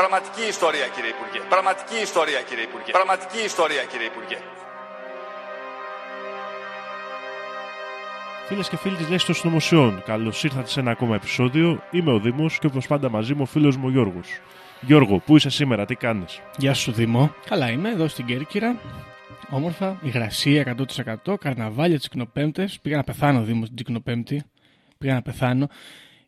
Πραγματική ιστορία κύριε Υπουργέ. Πραγματική ιστορία κύριε Υπουργέ. Πραγματική ιστορία κύριε Υπουργέ. Φίλες και φίλοι της Λέξης των Συνωμοσιών, καλώς ήρθατε σε ένα ακόμα επεισόδιο. Είμαι ο Δήμος και όπως πάντα μαζί μου ο φίλος μου ο Γιώργος. Γιώργο, πού είσαι σήμερα, τι κάνεις; Γεια σου Δήμο. Καλά είμαι, εδώ στην Κέρκυρα. Όμορφα, υγρασία 100%, καρναβάλια τις Κνοπέμπτες. Πήγα να πεθάνω Δήμο την Κνοπέμπτη. Πήγα να πεθάνω.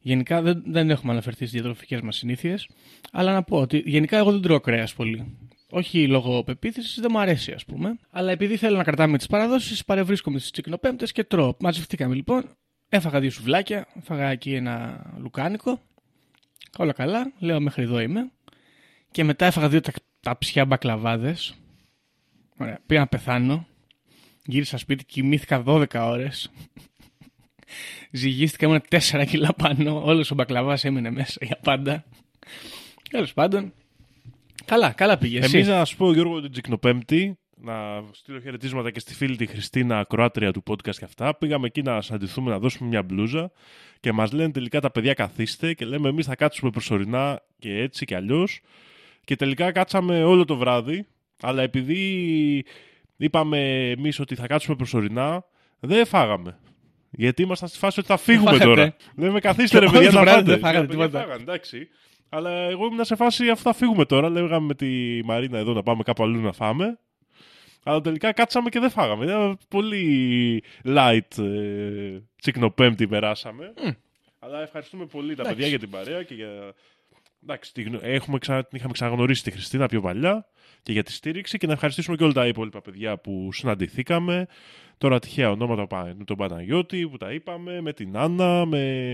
Γενικά δεν, δεν έχουμε αναφερθεί στις διατροφικές μας συνήθειες. Αλλά να πω ότι γενικά εγώ δεν τρώω κρέας πολύ. Όχι λόγω πεποίθησης, δεν μου αρέσει ας πούμε. Αλλά επειδή θέλω να κρατάμε τις παραδόσεις, παρευρίσκομαι στις τσικνοπέμπτες και τρώω. Μαζευτήκαμε λοιπόν. Έφαγα δύο σουβλάκια, έφαγα εκεί ένα λουκάνικο. Όλα καλά, λέω μέχρι εδώ είμαι. Και μετά έφαγα δύο τα, ταψιά μπακλαβάδες. Ωραία, πήγα να πεθάνω. Γύρισα σπίτι, κοιμήθηκα 12 ώρες. Ζυγίστηκα, ήμουν 4 κιλά πάνω. Όλος ο μπακλαβάς έμεινε μέσα για πάντα. Τέλος πάντων. Καλά, καλά πήγε. εσύ. Εμείς να σου πω, Γιώργο, την Τσικνοπέμπτη, να στείλω χαιρετίσματα και στη φίλη τη Χριστίνα, Κροάτρια του podcast και αυτά. Πήγαμε εκεί να συναντηθούμε, να δώσουμε μια μπλούζα και μας λένε τελικά τα παιδιά καθίστε και λέμε εμείς θα κάτσουμε προσωρινά και έτσι και αλλιώς. Και τελικά κάτσαμε όλο το βράδυ, αλλά επειδή είπαμε εμείς ότι θα κάτσουμε προσωρινά, δεν φάγαμε. Γιατί ήμασταν στη φάση ότι θα φύγουμε φάγατε. τώρα. Λέμε καθίστε ρε Όλο παιδιά το να βράδυ φάτε. δεν φάγατε Τα παιδιά τίποτα. φάγανε, εντάξει. Αλλά εγώ ήμουν σε φάση αφού θα φύγουμε τώρα. Λέγαμε με τη Μαρίνα εδώ να πάμε κάπου αλλού να φάμε. Αλλά τελικά κάτσαμε και δεν φάγαμε. Ήταν πολύ light ε, τσικνοπέμπτη περάσαμε. Αλλά ευχαριστούμε πολύ τα παιδιά για την παρέα και για. Εντάξει, τη γνω- έχουμε ξα... την είχαμε ξαναγνωρίσει τη Χριστίνα πιο παλιά και για τη στήριξη και να ευχαριστήσουμε και όλα τα υπόλοιπα παιδιά που συναντηθήκαμε. Τώρα τυχαία ονόματα πα- με τον Παναγιώτη που τα είπαμε, με την Άννα, με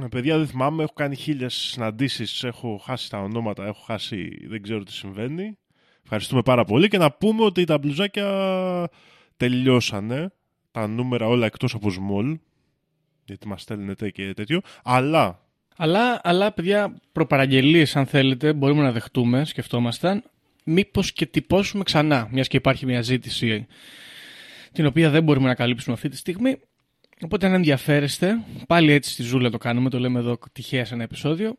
ε, Παιδιά δεν θυμάμαι, έχω κάνει χίλιες συναντήσεις, έχω χάσει τα ονόματα, έχω χάσει, δεν ξέρω τι συμβαίνει. Ευχαριστούμε πάρα πολύ και να πούμε ότι τα μπλουζάκια τελειώσανε, τα νούμερα όλα εκτός από small, γιατί μας στέλνετε και τέτοιο, αλλά Αλλά, αλλά, παιδιά, προπαραγγελίες, αν θέλετε, μπορούμε να δεχτούμε, σκεφτόμασταν, μήπως και τυπώσουμε ξανά, μιας και υπάρχει μια ζήτηση την οποία δεν μπορούμε να καλύψουμε αυτή τη στιγμή. Οπότε, αν ενδιαφέρεστε, πάλι έτσι στη ζούλα το κάνουμε, το λέμε εδώ τυχαία σε ένα επεισόδιο.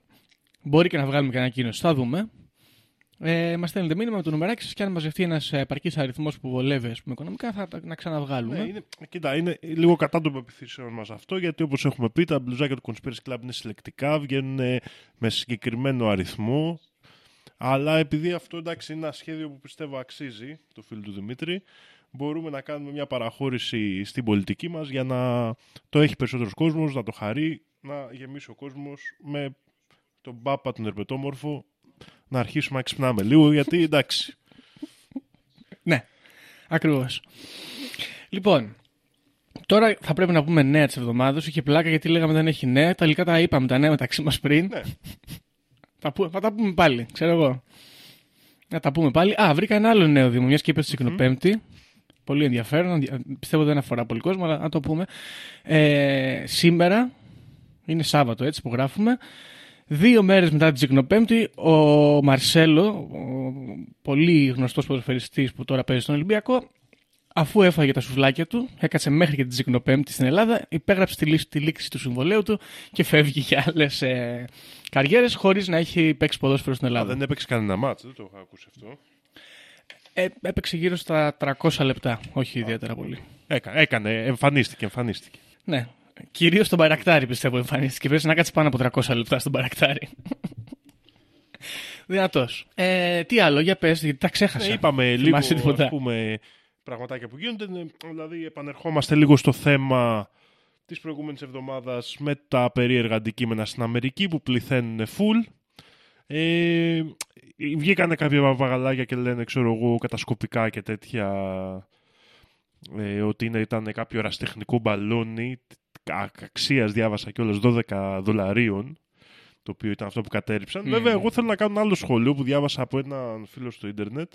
Μπορεί και να βγάλουμε και ένα κίνηση, θα δούμε. Ε, Μας στέλνετε μήνυμα με το νομεράκι σας και αν μαζευτεί ένας επαρκής αριθμός που βολεύει ας πούμε, οικονομικά, θα τα να ξαναβγάλουμε. Ναι, είναι, κοίτα, είναι λίγο κατά των πεπιθήσεων μας αυτό, γιατί όπως έχουμε πει, τα μπλουζάκια του Conspiracy Club είναι συλλεκτικά, βγαίνουν ε, με συγκεκριμένο αριθμό. Αλλά επειδή αυτό εντάξει είναι ένα σχέδιο που πιστεύω αξίζει το φίλο του Δημήτρη, μπορούμε να κάνουμε μια παραχώρηση στην πολιτική μας για να το έχει περισσότερος κόσμος, να το χαρεί, να γεμίσει ο κόσμος με τον Πάπα τον Ερπετόμορφο, να αρχίσουμε να ξυπνάμε λίγο, γιατί εντάξει. Ναι, ακριβώς. Λοιπόν, τώρα θα πρέπει να πούμε νέα της εβδομάδας. Είχε πλάκα γιατί λέγαμε δεν έχει νέα. Τελικά τα είπαμε τα νέα μεταξύ μας πριν. Ναι. Θα, πού- θα τα πούμε πάλι, ξέρω εγώ. Να τα πούμε πάλι. Α, βρήκα ένα άλλο νέο Δήμο, μιας και είπες Πέμπτη. Πολύ ενδιαφέρον. ενδια- Πιστεύω δεν αφορά πολύ κόσμο, αλλά να το πούμε. Ε, σήμερα, είναι Σάββατο έτσι που γράφουμε, Δύο μέρες μετά την Τσικνοπέμπτη, ο Μαρσέλο, ο πολύ γνωστός ποδοσφαιριστής που τώρα παίζει στον Ολυμπιακό, αφού έφαγε τα σουβλάκια του, έκατσε μέχρι και την Τσικνοπέμπτη στην Ελλάδα, υπέγραψε τη, λύση- τη λήξη του συμβολέου του και φεύγει για άλλες ε, καριέρες χωρίς να έχει παίξει ποδόσφαιρο στην Α, Ελλάδα. δεν έπαιξε κανένα μάτς, δεν το έχω ακούσει αυτό. Ε, έπαιξε γύρω στα 300 λεπτά, όχι ιδιαίτερα πολύ. Έκα, έκανε, εμφανίστηκε, εμφανίστηκε. Ναι, Κυρίως στον Παρακτάρι πιστεύω εμφανίστηκε. Πρέπει να κάτσει πάνω από 300 λεπτά στον Παρακτάρι. Δυνατός. Ε, τι άλλο, για πες, γιατί τα ξέχασα. Ε, είπαμε λίγο Θυμάσαι τίποτα. ας πούμε, πραγματάκια που γίνονται. Ναι, Δηλαδή, επανερχόμαστε λίγο στο θέμα της προηγούμενης εβδομάδας με τα περίεργα αντικείμενα στην Αμερική που πληθαίνουν full. Ε, βγήκανε κάποια παπαγαλάκια και λένε, ξέρω εγώ, κατασκοπικά και τέτοια ε, ότι είναι, ήταν κάποιο εραστεχνικό μπαλόνι κα- αξίας διάβασα κιόλας 12 δολαρίων το οποίο ήταν αυτό που κατέριψαν. Βέβαια, εγώ θέλω να κάνω ένα άλλο σχόλιο που διάβασα από έναν φίλο στο ίντερνετ,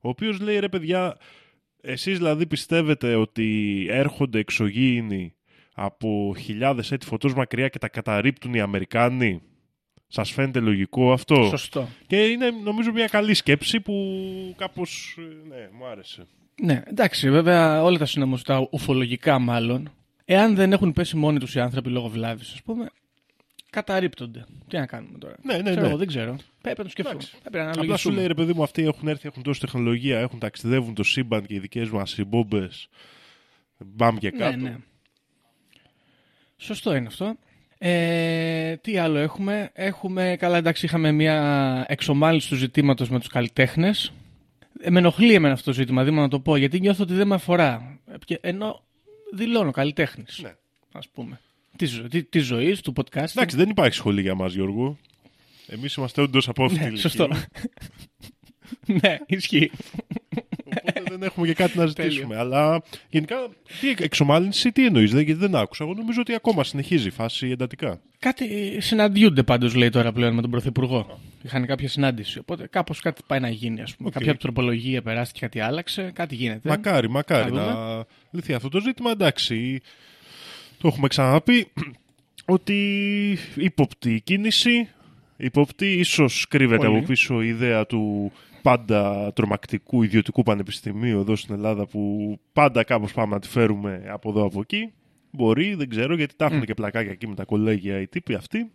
ο οποίος λέει, ρε παιδιά, εσείς δηλαδή πιστεύετε ότι έρχονται εξωγήινοι από χιλιάδες έτη φωτός μακριά και τα καταρρύπτουν οι Αμερικάνοι; Σας φαίνεται λογικό αυτό; Σωστό. Και είναι νομίζω μια καλή σκέψη που κάπως, ε, ναι, μου άρεσε. Ναι, εντάξει, βέβαια όλα τα συνωμοσία, τα ουφολογικά μάλλον, εάν δεν έχουν πέσει μόνοι τους οι άνθρωποι λόγω βλάβης, ας πούμε, καταρρύπτονται. Τι να κάνουμε τώρα; Ναι, ναι, Ξέρω ναι. εγώ, δεν ξέρω. Πρέπει να το σκεφτούμε. Εντάξει. Πρέπει να Απλά σου αναλογιστούμε. λέει ρε παιδί μου, αυτοί έχουν έρθει, έχουν τόση τεχνολογία, έχουν ταξιδεύουν το σύμπαν και οι δικές μας οι μπόμπες. Μπαμ και κάτω. Ναι, ναι. Σωστό είναι αυτό. Ε, τι άλλο έχουμε; Έχουμε, καλά εντάξει, είχαμε μια εξομάλυνση του ζητήματος με τους καλλιτέχνες. Ε, με ενοχλεί εμένα αυτό το ζήτημα, δίνω να το πω, γιατί νιώθω ότι δεν με αφορά. Ε, και- Ενώ δηλώνω καλλιτέχνης, Ναι. ας πούμε. Της, ζω, τη, της ζωής, του podcast. Εντάξει, δεν υπάρχει σχολή για μας, Γιώργο. Εμείς είμαστε όντως απόφοιτοι. ναι, σωστό. ναι, ισχύει. Οπότε δεν έχουμε και κάτι να ζητήσουμε. Αλλά γενικά, τι εξομάλυνση, τι εννοείς, δεν, γιατί δεν άκουσα. Εγώ νομίζω ότι ακόμα συνεχίζει η φάση εντατικά. Κάτι συναντιούνται πάντως λέει τώρα πλέον με τον Πρωθυπουργό. Είχαν κάποια συνάντηση. Οπότε κάπως κάτι πάει να γίνει, ας πούμε. Οκ. Κάποια τροπολογία περάστηκε, κάτι άλλαξε, κάτι γίνεται. Μακάρι, μακάρι Θα να λυθεί αυτό το ζήτημα. Εντάξει, το έχουμε ξαναπεί ότι ύποπτη κίνηση, ύποπτη, ίσως κρύβεται Πολύ. από πίσω η ιδέα του πάντα τρομακτικού ιδιωτικού πανεπιστημίου εδώ στην Ελλάδα που πάντα κάπως πάμε να τη φέρουμε από εδώ από εκεί. Μπορεί, δεν ξέρω, γιατί τα έχουν και πλακάκια εκεί με τα κολέγια οι τύποι αυτοί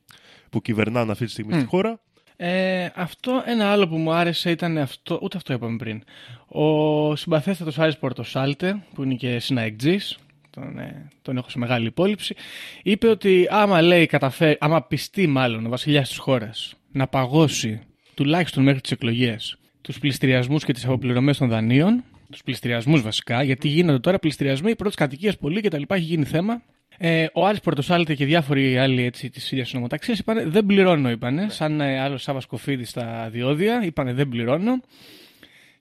που κυβερνάνε αυτή τη στιγμή στη χώρα. Ε, αυτό ένα άλλο που μου άρεσε ήταν αυτό, ούτε αυτό είπαμε πριν. Ο συμπαθέστατος Άρης Πορτοσάλτε, που είναι και συναεκτζής, τον, ε, τον έχω σε μεγάλη υπόλοιψη, είπε ότι άμα λέει καταφέρει, άμα πιστεί μάλλον ο βασιλιάς της χώρας να παγώσει τουλάχιστον μέχρι τις εκλογές τους πληστηριασμούς και τις αποπληρωμές των δανείων, τους πληστηριασμούς βασικά, γιατί γίνονται τώρα πληστηριασμοί πρώτης κατοικίας πολύ και τα λοιπά, έχει γίνει θέμα. Ε, ο Άρης Πορτοσάλτε και διάφοροι άλλοι έτσι, της ίδιας νομοταξίας είπαν δεν πληρώνω, είπανε, σαν ε, άλλο Σάβα Σκοφίδη στα διόδια, είπανε δεν πληρώνω.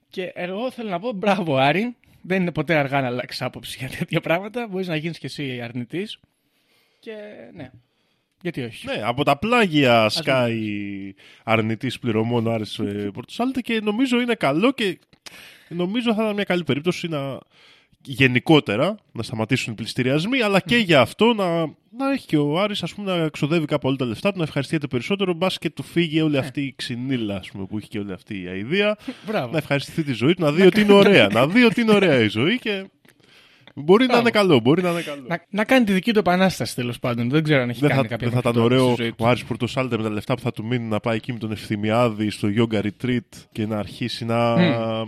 Και εγώ θέλω να πω μπράβο Άρη, δεν είναι ποτέ αργά να αλλάξεις άποψη για τέτοια πράγματα, μπορείς να γίνεις και εσύ αρνητής. Και ναι, γιατί όχι; Ναι, από τα πλάγια σκάει αρνητής πληρωμών ο Άρης ε, Πορτοσάλτε και νομίζω είναι καλό και νομίζω θα ήταν μια καλή περίπτωση να γενικότερα να σταματήσουν οι πληστηριασμοί αλλά και για αυτό να, να έχει και ο Άρης ας πούμε, να ξοδεύει κάπου όλα τα λεφτά του, να ευχαριστιέται περισσότερο μπας και του φύγει όλη αυτή η ξυνήλα ας πούμε, που έχει και όλη αυτή η αηδία Μπράβο. να ευχαριστηθεί τη ζωή του, να δει ότι είναι ωραία να δει ότι είναι ωραία η ζωή και μπορεί να Μπράβο. είναι καλό, μπορεί να είναι καλό. Να, να κάνει τη δική του επανάσταση τέλος πάντων. Δεν ξέρω αν έχει Δεν κάνει θα, κάποια δεν θα ήταν μέχρι τώρα ωραίο στη ζωή του. ο Άρης Πορτοσάλτε με τα λεφτά που θα του μείνουν να πάει εκεί με τον Ευθυμιάδη στο yoga retreat και να αρχίσει να,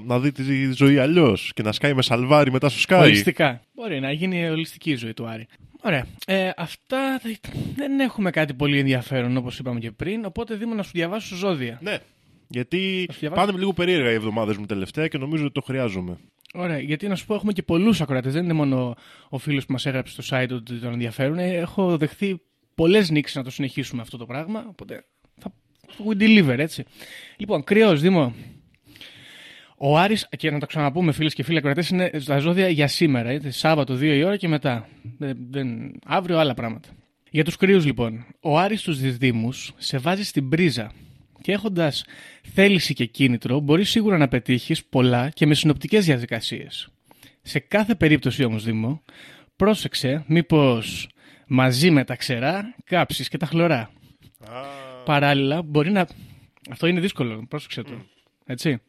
να δει τη ζωή αλλιώς και να σκάει με σαλβάρι μετά στο Sky. Ολιστικά. Μπορεί να γίνει ολιστική η ζωή του Άρη. Ωραία. Ε, αυτά δεν- δεν έχουμε κάτι πολύ ενδιαφέρον όπως είπαμε και πριν. Οπότε δίνω να σου διαβάσω ζώδια. Ναι. Γιατί σου διαβάσω. πάνε λίγο περίεργα οι εβδομάδες μου τελευταία και νομίζω ότι το χρειάζομαι. Ωραία. Γιατί να σου πω, έχουμε και πολλούς ακροατές. Δεν είναι μόνο ο φίλος που μας έγραψε στο site ότι τον ενδιαφέρουν. Ε, Έχω δεχθεί πολλές νίκες να το συνεχίσουμε αυτό το πράγμα. Οπότε θα. We deliver, έτσι. Λοιπόν, κρυός, Δήμο. Ο Άρης, και να το ξαναπούμε φίλες και φίλοι ακροατές, είναι στα ζώδια για σήμερα. Έτσι, Σάββατο 2 η ώρα και μετά. Δεν, δεν, αύριο άλλα πράγματα. Για τους κρύου, λοιπόν. Ο Άρης στους διδήμου σε βάζει στην πρίζα. Και έχοντας θέληση και κίνητρο, μπορείς σίγουρα να πετύχεις πολλά και με συνοπτικές διαδικασίες. Σε κάθε περίπτωση όμως, Δήμο, πρόσεξε μήπως μαζί με τα ξερά κάψεις και τα χλωρά. Παράλληλα, μπορεί να. Αυτό είναι δύσκολο, πρόσεξε το. Έτσι.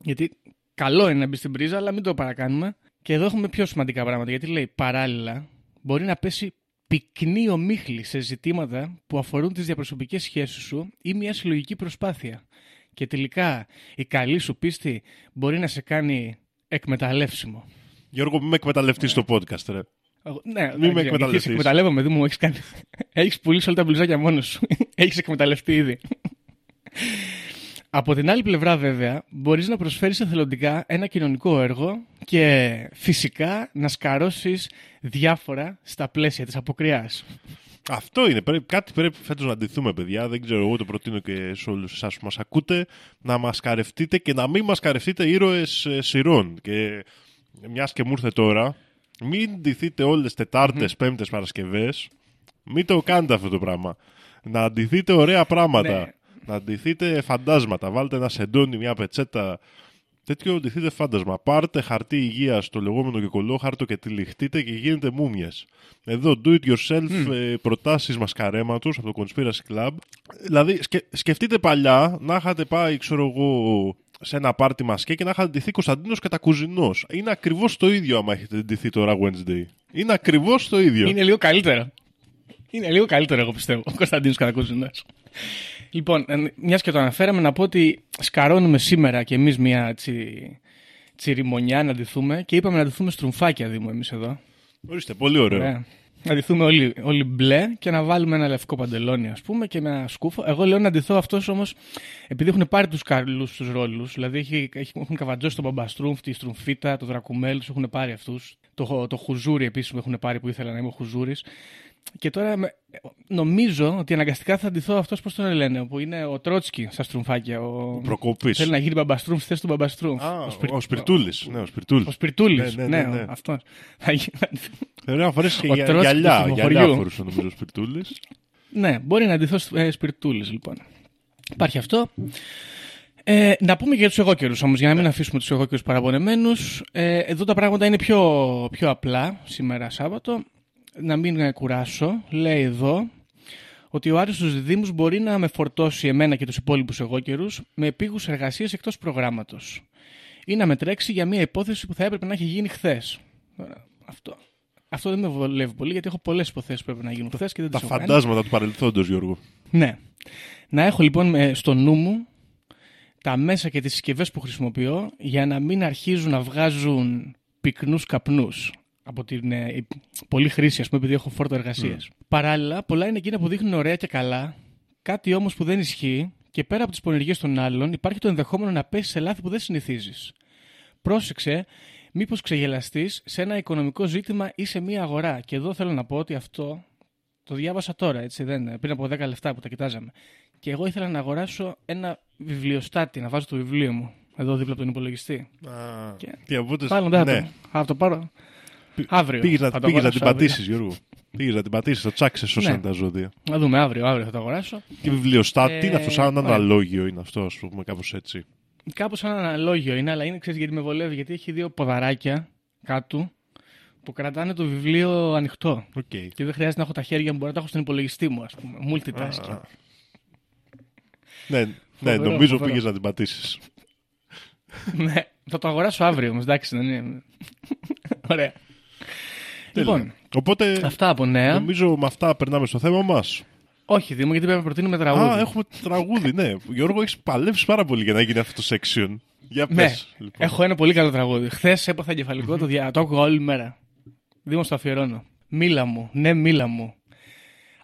Γιατί καλό είναι να μπεις στην πρίζα, αλλά μην το παρακάνουμε. Και εδώ έχουμε πιο σημαντικά πράγματα. Γιατί λέει παράλληλα, μπορεί να πέσει πυκνή ομίχλη σε ζητήματα που αφορούν τις διαπροσωπικές σχέσεις σου ή μια συλλογική προσπάθεια. Και τελικά η καλή σου πίστη μπορεί να σε κάνει εκμεταλλεύσιμο. Γιώργο, μην με εκμεταλλευτείς στο podcast, ρε. Εγώ- Ναι, με εντάξει, εκμεταλλευτείς. έχεις εκμεταλλεύομαι, δεν μου έχεις κάνει. Έχεις πουλήσει όλα τα μπλουζάκια μόνος σου. Έχεις εκμεταλλευτεί ήδη. Από την άλλη πλευρά, βέβαια, μπορείς να προσφέρεις εθελοντικά ένα κοινωνικό έργο και φυσικά να σκαρώσεις διάφορα στα πλαίσια της αποκριάς. Αυτό είναι. Πρέπει, κάτι πρέπει φέτος να αντιθούμε, παιδιά. Δεν ξέρω, εγώ το προτείνω και σε όλους εσάς που μας ακούτε. Να μας καρευτείτε και να μην μας καρευτείτε ήρωες σειρών. Και μιας και μου ήρθε τώρα, μην ντυθείτε όλες Τετάρτες, Πέμπτες, Παρασκευές. Μην το κάνετε αυτό το πράγμα. Να αντιθείτε ωραία πράγματα. Ναι. Να αντιθείτε φαντάσματα. Βάλτε ένα σεντόνι, μια πετσέτα. Τέτοιο αντιθείτε φάντασμα. Πάρτε χαρτί υγείας, το λεγόμενο και κολόχαρτο και τυλιχτείτε και γίνετε μούμιες. Εδώ, do it yourself ε, προτάσεις μασκαρέματο από το Conspiracy Club. Δηλαδή, σκε- σκεφτείτε παλιά να είχατε πάει, ξέρω εγώ, σε ένα πάρτι μασκέ και να είχατε ντυθεί Κωνσταντίνος κατά κουζινός. Είναι ακριβώς το ίδιο άμα έχετε ντυθεί τώρα Wednesday. Είναι ακριβώς το ίδιο. Είναι λίγο καλύτερο. Είναι λίγο καλύτερο, εγώ πιστεύω. Ο Κωνσταντίνος Καρακούζινο. Λοιπόν, μιας και το αναφέραμε, να πω ότι σκαρώνουμε σήμερα κι εμείς μια τσι, τσιριμονιά να ντυθούμε και είπαμε να ντυθούμε στρουμφάκια Δήμο εμείς εδώ. Ορίστε, πολύ ωραίο. Ναι. Να ντυθούμε όλοι, όλοι μπλε και να βάλουμε ένα λευκό παντελόνι, ας πούμε, και με ένα σκούφο. Εγώ λέω να ντυθώ αυτός όμως, επειδή έχουν πάρει τους καλού τους ρόλους. Δηλαδή έχει, έχει, έχουν καβατζώσει τον Μπαμπαστρούμφ, τη Στρουμφίτα, τον Δρακουμέλ, του έχουν πάρει αυτούς. Το, το Χουζούρι επίσης που έχουν πάρει που ήθελα να είμαι ο Χουζούρι. Και τώρα με- νομίζω ότι αναγκαστικά θα ντυθώ αυτός, πώς τον λένε, που είναι ο Τρότσκι στα στρουμφάκια. Ο... Προκοπής. Θέλει να γίνει Μπαμπαστρούμφ στη θέση του Μπαμπαστρούμφ. Α, ο, Σπιρ- ο Σπιρτούλη. Ναι, ο Σπιρτούλη. ο Σπιρτούλη. Ναι, ναι, ναι, ναι. αυτός. Θα γίνει- Θέλω να φορέσεις και Ο γυα- Τρότσκι του γυαλιά. Θυμοχωριού. Γυαλιά φορούσες νομίζω ο Σπιρτούλη. Ναι, μπορεί να ντυθώ ε, σπιρτούλη λοιπόν. Υπάρχει αυτό. Ε, να πούμε και για τους εγώκερους όμως, για να μην αφήσουμε τους εγώκερους παραπονεμένους. Ε, εδώ τα πράγματα είναι πιο, πιο απλά σήμερα Σάββατο. Να μην ε, κουράσω. Λέει εδώ ότι ο Άρης στους Δήμους μπορεί να με φορτώσει εμένα και τους υπόλοιπους εγώκερους με επίγους εργασίες εκτός προγράμματος ή να με τρέξει για μια υπόθεση που θα έπρεπε να έχει γίνει χθες. Αυτό. Αυτό δεν με βολεύει πολύ γιατί έχω πολλές υποθέσεις που έπρεπε να γίνουν χθες και δεν Τα τις έχω κάνει. φαντάσματα του παρελθόντος, Γιώργο. Ναι. Να έχω λοιπόν ε, στο νου μου τα μέσα και τις συσκευές που χρησιμοποιώ για να μην αρχίζουν να βγάζουν πυκνούς καπνούς από την ε, η- πολλή χρήση, ας πούμε, επειδή έχω φόρτο εργασίας. Παράλληλα, πολλά είναι εκείνα που δείχνουν ωραία και καλά, κάτι όμως που δεν ισχύει και πέρα από τις πονηριές των άλλων υπάρχει το ενδεχόμενο να πέσεις σε λάθη που δεν συνηθίζεις. Πρόσεξε, μήπως ξεγελαστείς σε ένα οικονομικό ζήτημα ή σε μία αγορά. Και εδώ θέλω να πω ότι αυτό το διάβασα τώρα, έτσι, δεν, πριν από 10 λεφτά που τα κοιτάζαμε. Και εγώ ήθελα να αγοράσω ένα βιβλιοστάτη, να βάζω το βιβλίο μου εδώ δίπλα από τον υπολογιστή. Και- Και οπότε. Πάλι δεν θα ναι. το, θα το πάρω αύριο. Πήγες να, Θα το πήγες να αγοράσω την αύριο. πατήσεις, Γιώργο. Πήγες να την πατήσεις, το τσάξε όσο Ναι. είναι τα ζώδια. Να δούμε αύριο, αύριο θα το αγοράσω. Και βιβλιοστάτη, Ε, τι είναι αυτό, σαν ωραία. αναλόγιο είναι αυτό, ας πούμε, κάπως έτσι. Κάπως σαν αναλόγιο είναι, αλλά είναι, ξέρεις γιατί με βολεύει, γιατί έχει δύο ποδαράκια κάτω που κρατάνε το βιβλίο ανοιχτό. Οκ. Και δεν χρειάζεται να έχω τα χέρια μου, μπορώ να τα έχω στον υπολογιστή μου, ας πούμε. Multitasking. Α. Ναι, ναι, Φοβερό, νομίζω φοβερό. πήγες να την πατήσεις. ναι, θα το αγοράσω αύριο όμως, εντάξει, δεν είναι. Ωραία. Λοιπόν, Οπότε, αυτά από νέα. νομίζω με αυτά περνάμε στο θέμα μας. Όχι, Δήμο, γιατί πρέπει να προτείνουμε τραγούδι. Α, έχουμε τραγούδι, ναι. Γιώργο, έχεις παλέψει πάρα πολύ για να γίνει αυτό το section. Για Ναι, πες. λοιπόν. έχω ένα πολύ καλό τραγούδι. Χθες έπαθα εγκεφαλικό, το, δια... το άκουγα όλη μέρα. Δήμο, το αφιερώνω. Μίλα μου, ναι, μίλα μου.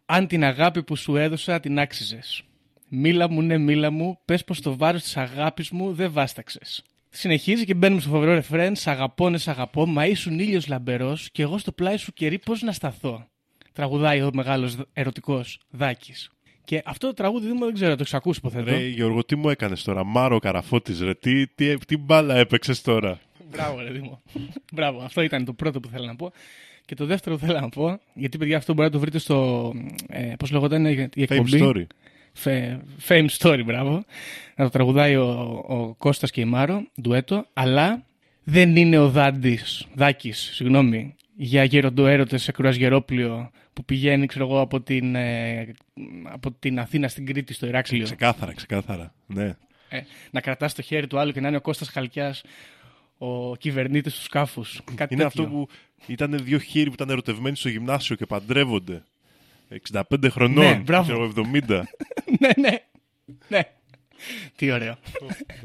Αν την αγάπη που σου έδωσα την άξιζες. Μίλα μου, ναι, μίλα μου. Πες πως το βάρος της αγάπης μου δεν βάσταξες. Συνεχίζει και μπαίνουμε στο φοβερό ρεφρέν. Σ' αγαπώ, ναι, σ' αγαπώ. Μα ήσουν ήλιος λαμπερός και εγώ στο πλάι σου κερί πώς να σταθώ. Τραγουδάει ο μεγάλος ερωτικός Δάκης. Και αυτό το τραγούδι Δήμο δεν ξέρω, το έχει ακούσει υποθέτω. Ρε, Γιώργο, τι μου έκανες τώρα, Μάρο Καραφώτης, ρε, τι, τι, τι μπάλα έπαιξες τώρα; Μπράβο, ρε Δήμο. Μπράβο. Αυτό ήταν το πρώτο που θέλω να πω. Και το δεύτερο που θέλω να πω, γιατί παιδιά αυτό μπορεί να το βρείτε στο. Ε, Πώς λεγόταν η Fame εκπομπή. story. Fe- Fame Story, μπράβο. Να το τραγουδάει ο, ο Κώστας και η Μάρο, ντουέτο, αλλά δεν είναι ο Δάντης, Δάκης, συγγνώμη, για γεροντοέρωτες σε κρουαζιερόπλιο που πηγαίνει, ξέρω εγώ, από την, ε, από την Αθήνα στην Κρήτη στο Ηράκλειο. Ξεκάθαρα, ξεκάθαρα. Ναι. Ε, να κρατάς το χέρι του άλλου και να είναι ο Κώστας Χαλκιάς ο κυβερνήτης του σκάφους. Κάτι Είναι τέτοιο. αυτό που ήταν δύο χείροι που ήταν ερωτευμένοι στο γυμνάσιο και παντρεύονται. 65 χρονών, Ναι, μπράβο. ξέρω, 70. ναι, ναι. ναι. Τι ωραίο.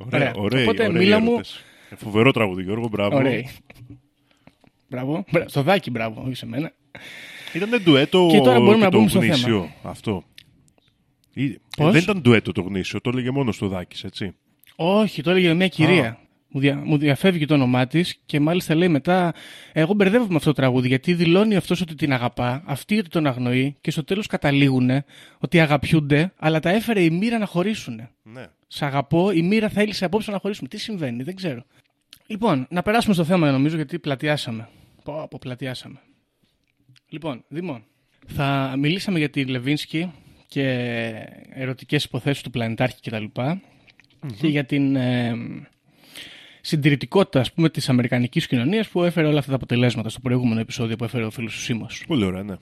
Ωραία, Ωραία. ωραία, Οπότε, ωραίοι μίλα μου- έρωτες. Ε, Φοβερό τραγούδι, Γιώργο, μπράβο. Ωραία. Μπράβο. Μπρα- Στο δάκι, μπράβο, όχι σε μένα. Ήταν ντουέτο Και τώρα μπορούμε και να το μπούμε στο γνήσιο αυτό. Ή- ε, Πώς; δεν ήταν ντουέτο το γνήσιο, το έλεγε μόνος στο Δάκης, έτσι. Όχι, το έλεγε μια κυρία. Μου, δια, μου διαφεύγει το όνομά της και μάλιστα λέει μετά. Εγώ μπερδεύομαι με αυτό το τραγούδι γιατί δηλώνει αυτός ότι την αγαπά, αυτή ότι τον αγνοεί και στο τέλος καταλήγουν ότι αγαπιούνται, αλλά τα έφερε η μοίρα να χωρίσουν. Ναι. Σ' αγαπώ, η μοίρα θέλησε απόψε να χωρίσουμε. Τι συμβαίνει, δεν ξέρω. Λοιπόν, να περάσουμε στο θέμα νομίζω γιατί πλατιάσαμε. Πω, πω, πλατιάσαμε. Λοιπόν, Δήμο, θα μιλήσαμε για τη Λεβίνσκι και ερωτικές υποθέσεις του πλανητάρχη κτλ. Και για την ε, συντηρητικότητα, ας πούμε, της αμερικανικής κοινωνίας που έφερε όλα αυτά τα αποτελέσματα στο προηγούμενο επεισόδιο που έφερε ο φίλος του Σίμος. Πολύ ωραία, ναι.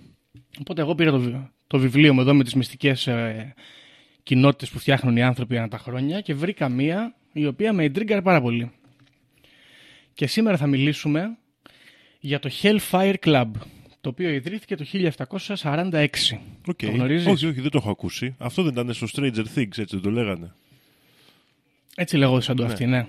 Οπότε εγώ πήρα το, βι- το βιβλίο μου εδώ με τις μυστικές ε, κοινότητες που φτιάχνουν οι άνθρωποι ανά τα χρόνια και βρήκα μία η οποία με εντρίγκαρε πάρα πολύ. Και σήμερα θα μιλήσουμε για το Hellfire Club, το οποίο ιδρύθηκε το 1746. Οκ. Το γνωρίζεις; Όχι, όχι, δεν το έχω ακουστά. Αυτό δεν ήταν στο Stranger Things, έτσι δεν το λέγανε. Έτσι λεγόσαντο αυτοί, ναι.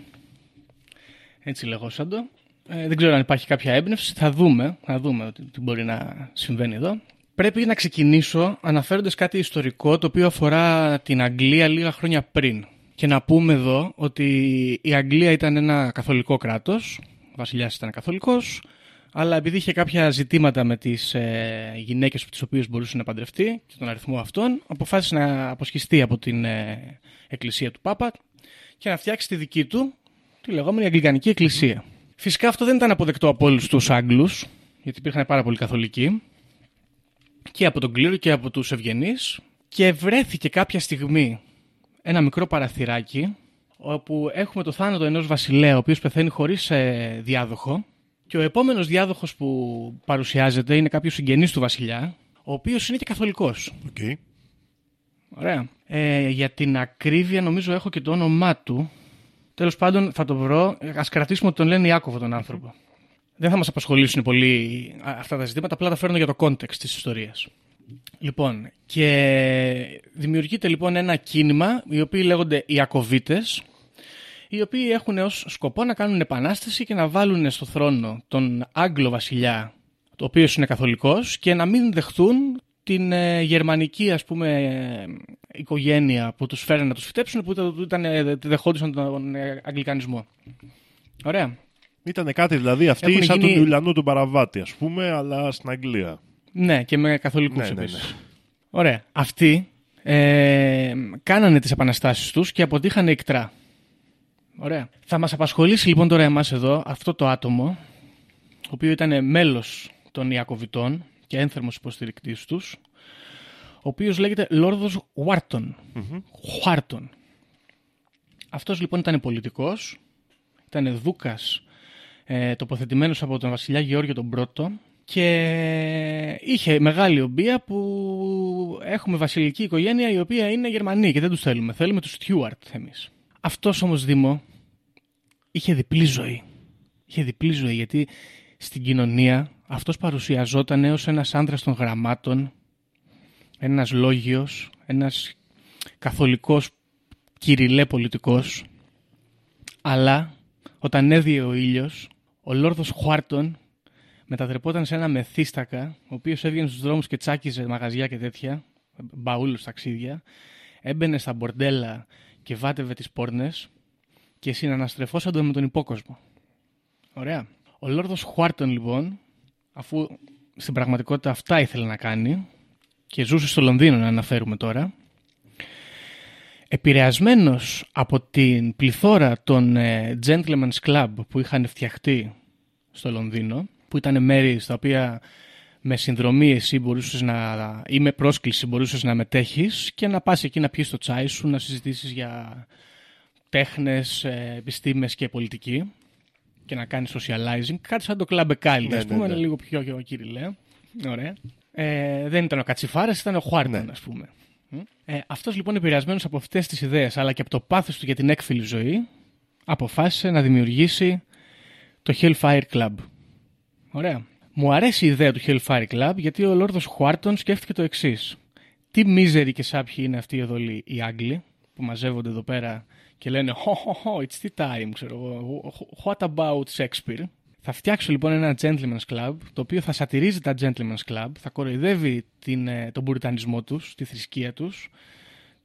Έτσι λεγόσαντο. Ε, δεν ξέρω αν υπάρχει κάποια έμπνευση. Θα δούμε, θα δούμε τι, τι μπορεί να συμβαίνει εδώ. Πρέπει να ξεκινήσω αναφέροντας κάτι ιστορικό το οποίο αφορά την Αγγλία λίγα χρόνια πριν. Και να πούμε εδώ ότι η Αγγλία ήταν ένα καθολικό κράτος, ο βασιλιάς ήταν καθολικός, αλλά επειδή είχε κάποια ζητήματα με τις ε, γυναίκες τις οποίες μπορούσε να παντρευτεί και τον αριθμό αυτών, αποφάσισε να αποσχιστεί από την ε, εκκλησία του Πάπα και να φτιάξει τη δική του, τη λεγόμενη Αγγλικανική Εκκλησία. Φυσικά αυτό δεν ήταν αποδεκτό από όλους τους Άγγλους, γιατί υπήρχαν πάρα πολλοί καθολικοί, και από τον κλήρο και από τους ευγενείς, και βρέθηκε κάποια στιγμή ένα μικρό παραθυράκι, όπου έχουμε το θάνατο ενός βασιλέα, ο οποίος πεθαίνει χωρίς διάδοχο, και ο επόμενος διάδοχος που παρουσιάζεται είναι κάποιος συγγενής του βασιλιά, ο οποίος είναι και καθολικός. Οκ. Ωραία. Ε, για την ακρίβεια νομίζω έχω και το όνομά του. Τέλος πάντων θα το βρω. Ας κρατήσουμε ότι τον λένε Ιάκωβο τον άνθρωπο. Δεν θα μας απασχολήσουν πολύ α, αυτά τα ζητήματα, απλά τα φέρνω για το context της ιστορίας. Λοιπόν, και δημιουργείται λοιπόν ένα κίνημα, οι οποίοι λέγονται Ιακωβίτες, οι οποίοι έχουν ως σκοπό να κάνουν επανάσταση και να βάλουν στο θρόνο τον Άγγλο βασιλιά, το οποίος είναι καθολικός, και να μην δεχτούν την ε, γερμανική ας πούμε ε, οικογένεια που τους φέρνει να τους φυτέψουν που ήταν, ήταν, ε, δεχόντουσαν τον ε, αγγλικανισμό. Ωραία. Ήταν κάτι δηλαδή αυτή Έχουν σαν γίνει- τον Ιουλιανό τον Παραβάτη, ας πούμε, αλλά στην Αγγλία. Ναι, και με καθολικούς Ναι, ναι, επίσης. ναι. Ωραία. Αυτοί ε, κάνανε τις επαναστάσεις τους και αποτύχανε εκτρά. Ωραία. Θα μας απασχολήσει λοιπόν τώρα εμάς εδώ αυτό το άτομο, ο οποίο ήταν μέλος των Ιακωβιτών και ένθερμος υποστηρικτής τους, ο οποίος λέγεται Λόρδος Βάρτον. Χουάρτον. Αυτός λοιπόν ήταν πολιτικός, ήταν δούκας ε, τοποθετημένος από τον βασιλιά Γεώργιο τον Πρώτο και είχε μεγάλη ομπία που έχουμε βασιλική οικογένεια η οποία είναι Γερμανοί και δεν τους θέλουμε. Θέλουμε τους Στιούαρτ εμείς. Αυτός όμως Δήμο είχε διπλή ζωή. Είχε διπλή ζωή γιατί στην κοινωνία αυτός παρουσιαζόταν ως ένας άντρας των γραμμάτων, ένας λόγιος, ένας καθολικός κυριλέ πολιτικός αλλά όταν έδιε ο ήλιος ο Λόρδος Χουάρτον μετατρεπόταν σε ένα μεθύστακα ο οποίος έβγαινε στους δρόμους και τσάκιζε μαγαζιά και τέτοια μπαούλους ταξίδια έμπαινε στα μπορντέλα και βάτευε τις πόρνες και συναναστρεφόσαν με τον υπόκοσμο. Ωραία. Ο Λόρδος Χουάρτον λοιπόν αφού στην πραγματικότητα αυτά ήθελε να κάνει και ζούσε στο Λονδίνο να αναφέρουμε τώρα επηρεασμένος από την πληθώρα των ε, Gentleman's Club που είχαν φτιαχτεί στο Λονδίνο, που ήταν μέρη στα οποία με συνδρομή εσύ μπορούσες να, ή με πρόσκληση μπορούσες να μετέχεις και να πας εκεί να πιεις το τσάι σου, να συζητήσεις για τέχνες, ε, επιστήμες και πολιτική και να κάνεις socializing. Κάτι σαν το Club Εκάλι, Ναι, ας ναι, πούμε, ναι. είναι λίγο πιο, πιο κύριλε. Ωραία. Ε, δεν ήταν ο Κατσιφάρας, ήταν ο Χουάρτον, Ναι. ας πούμε. Ε, αυτός λοιπόν επηρεασμένος από αυτές τις ιδέες αλλά και από το πάθος του για την έκφυλη ζωή αποφάσισε να δημιουργήσει το Hellfire Club. Ωραία. Μου αρέσει η ιδέα του Hellfire Club γιατί ο Λόρδος Χουάρτον σκέφτηκε το εξής. Τι μίζεροι και σάπιοι είναι αυτοί εδώ όλοι οι Άγγλοι που μαζεύονται εδώ πέρα και λένε «Ho, ho, ho, it's tea time», ξέρω εγώ. «What about Shakespeare». Θα φτιάξω λοιπόν ένα gentleman's club, το οποίο θα σατυρίζει τα gentleman's club, θα κοροϊδεύει την, ε, τον πουριτανισμό τους, τη θρησκεία τους,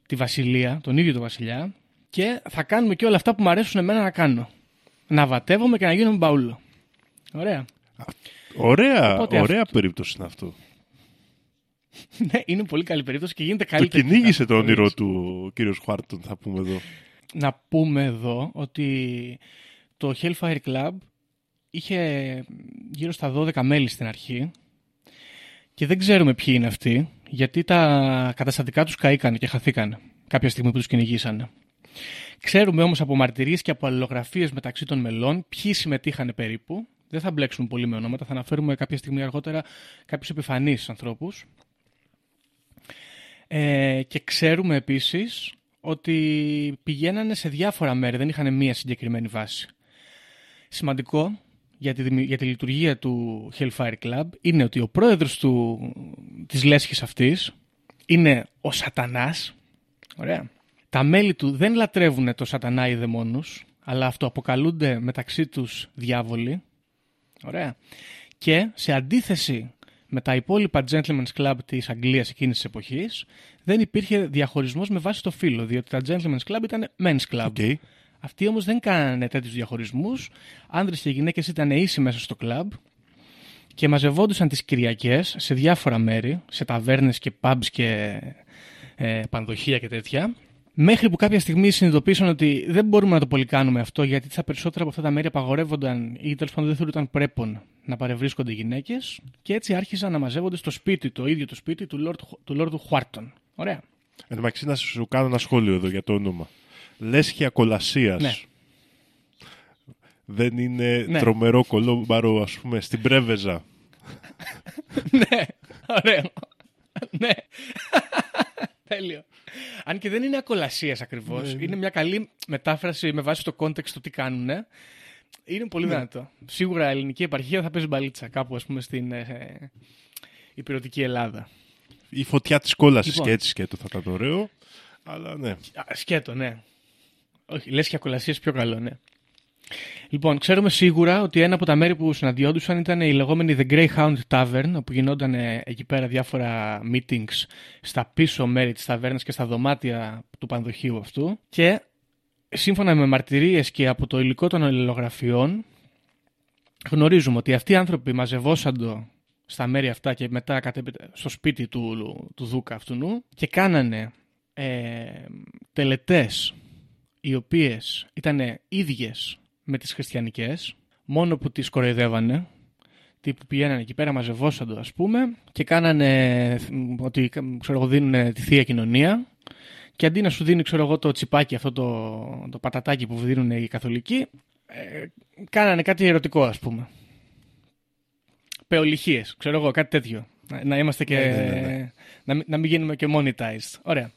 τη βασιλεία, τον ίδιο τον βασιλιά και θα κάνουμε και όλα αυτά που μου αρέσουν εμένα να κάνω. Να βατεύομαι και να γίνομαι μπαούλο. Ωραία. Ωραία, Οπότε ωραία αυτό- περίπτωση είναι αυτό. ναι, είναι πολύ καλή περίπτωση και γίνεται Το καλύτερη. κυνήγησε το Πολύ. όνειρό του ο κύριος Χουάρτον, θα πούμε εδώ. Να πούμε εδώ ότι το Hellfire Club είχε γύρω στα 12 μέλη στην αρχή και δεν ξέρουμε ποιοι είναι αυτοί γιατί τα καταστατικά τους καήκανε και χαθήκανε κάποια στιγμή που τους κυνηγήσανε. Ξέρουμε όμως από μαρτυρίες και από αλληλογραφίες μεταξύ των μελών ποιοι συμμετείχαν περίπου. Δεν θα μπλέξουμε πολύ με ονόματα, θα αναφέρουμε κάποια στιγμή αργότερα κάποιους επιφανείς ανθρώπους. Ε, και ξέρουμε επίσης ότι πηγαίνανε σε διάφορα μέρη, δεν είχαν μία συγκεκριμένη βάση. Σημαντικό για τη, δημι- για τη λειτουργία του Hellfire Club είναι ότι ο πρόεδρος του, της λέσχης αυτής είναι ο σατανάς. Ωραία. Τα μέλη του δεν λατρεύουν το σατανά ή δαιμόνους, αλλά αυτοαποκαλούνται μεταξύ τους διάβολοι. Ωραία. Και σε αντίθεση με τα υπόλοιπα Gentleman's Club της Αγγλίας εκείνης της εποχής, δεν υπήρχε διαχωρισμός με βάση το φύλο, διότι τα Gentleman's Club ήταν Men's Club. OK. Αυτοί όμως δεν κάνανε τέτοιους διαχωρισμούς. Άνδρες και γυναίκες ήταν ίσοι μέσα στο κλαμπ και μαζευόντουσαν τις Κυριακές σε διάφορα μέρη, σε ταβέρνες και pubs και ε, πανδοχεία και τέτοια. Μέχρι που κάποια στιγμή συνειδητοποίησαν ότι δεν μπορούμε να το πολυκάνουμε αυτό γιατί στα περισσότερα από αυτά τα μέρη απαγορεύονταν ή τέλος πάντων δεν θεωρούνταν πρέπον να παρευρίσκονται γυναίκες και έτσι άρχισαν να μαζεύονται στο σπίτι, το ίδιο το σπίτι του Λόρδου, του Λόρδου Χουάρτον. Ωραία. Εν τω μεταξύ, να σου κάνω ένα σχόλιο εδώ για το όνομα. Λέσχια κολασίας. Ναι. Δεν είναι Ναι. τρομερό κολόμπαρο, ας πούμε, στην Πρέβεζα. ναι, ωραίο. ναι. Τέλειο. Αν και δεν είναι ακολασίας ακριβώς. Ναι, Είναι μια καλή μετάφραση με βάση το context του τι κάνουν. Είναι πολύ Ναι. δυνατό. Σίγουρα η ελληνική επαρχία θα παίζει μπαλίτσα κάπου, ας πούμε, στην ε, υπηρετική Ελλάδα. Η φωτιά της κόλασης Λοιπόν. και έτσι σκέτο θα ήταν ωραίο. Αλλά ναι. Α, Σκέτο, ναι. Όχι, λες και ακολασίες πιο καλό, ναι. Λοιπόν, ξέρουμε σίγουρα ότι ένα από τα μέρη που συναντιόντουσαν ήταν η λεγόμενη The Greyhound Tavern, όπου γινόταν ε, εκεί πέρα διάφορα meetings στα πίσω μέρη της ταβέρνας και στα δωμάτια του πανδοχείου αυτού. Και σύμφωνα με μαρτυρίες και από το υλικό των αλληλογραφιών, γνωρίζουμε ότι αυτοί οι άνθρωποι μαζευόσαντο στα μέρη αυτά και μετά κατέπειτα στο σπίτι του, του Δούκα αυτού και κάνανε ε, τελετές οι οποίες ήταν ίδιες με τις χριστιανικές μόνο που τις κοροϊδεύανε τύπου πηγαίνανε εκεί πέρα μαζευόσαντο ας πούμε και κάνανε ε, ότι ξέρω εγώ δίνουν τη Θεία Κοινωνία και αντί να σου δίνει ξέρω εγώ το τσιπάκι αυτό το, το πατατάκι που δίνουν οι καθολικοί ε, κάνανε κάτι ερωτικό ας πούμε. Πεολυχίες ξέρω εγώ κάτι τέτοιο. Να, να είμαστε και Ναι, ναι, ναι, ναι. Να, μην- να μην γίνουμε και monetized. Ωραία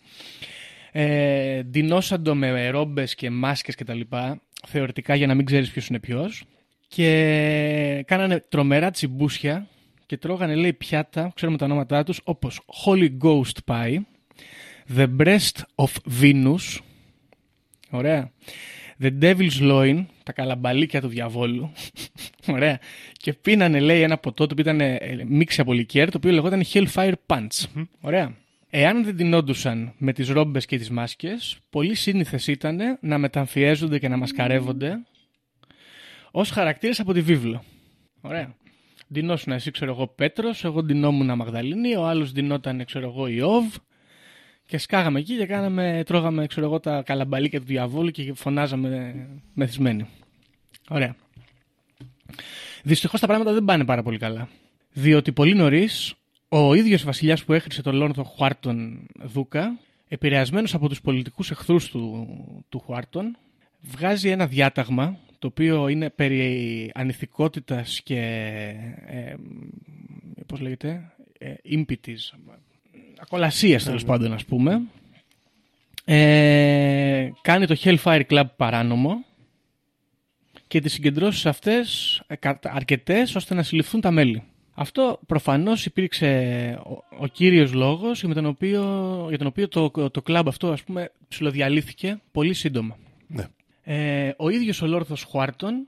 ε, ντυνόσαντο με ρόμπες και μάσκες και τα λοιπά, θεωρητικά για να μην ξέρεις ποιος είναι ποιος. Και κάνανε τρομερά τσιμπούσια και τρώγανε λέει πιάτα, ξέρουμε τα ονόματά τους, όπως Holy Ghost Pie, The Breast of Venus, ωραία, The Devil's Loin, τα καλαμπαλίκια του διαβόλου, ωραία, και πίνανε λέει ένα ποτό το οποίο ήταν ε, μίξη από λικέρ, το οποίο λεγόταν Hellfire Punch, ωραία. Εάν δεν τεινόντουσαν με τις ρόμπες και τις μάσκες, πολύ σύνηθες ήταν να μεταμφιέζονται και να μασκαρεύονται ως χαρακτήρες από τη βίβλο. Ωραία. Ντυνόσουν εσύ, ξέρω εγώ, Πέτρος, εγώ ντυνόμουν Μαγδαλίνη, ο άλλος ντυνόταν, ξέρω εγώ, Ιώβ και σκάγαμε εκεί και κάναμε, τρώγαμε, ξέρω εγώ, τα καλαμπαλίκια του διαβόλου και φωνάζαμε μεθυσμένοι. Ωραία. Δυστυχώς τα πράγματα δεν πάνε πάρα πολύ καλά. Διότι πολύ νωρίς ο ίδιος βασιλιάς που έχρισε τον Λόρδο Χουάρτον Δούκα, επηρεασμένος από τους πολιτικούς εχθρούς του, του Χουάρτον, βγάζει ένα διάταγμα το οποίο είναι περί ανηθικότητας και ε, πώς λέγεται, ε, ύμπητης, ακολασίας τέλος πάντων ας πούμε. Ε, κάνει το Hellfire Club παράνομο και τις συγκεντρώσεις αυτές ε, κα- αρκετές ώστε να συλληφθούν τα μέλη. Αυτό προφανώς υπήρξε ο, ο κύριος λόγος για τον οποίο, για τον οποίο το, το κλαμπ αυτό ας πούμε ψιλοδιαλύθηκε πολύ σύντομα. Ναι. Ε, ο ίδιος ο Λόρδος Χουάρτον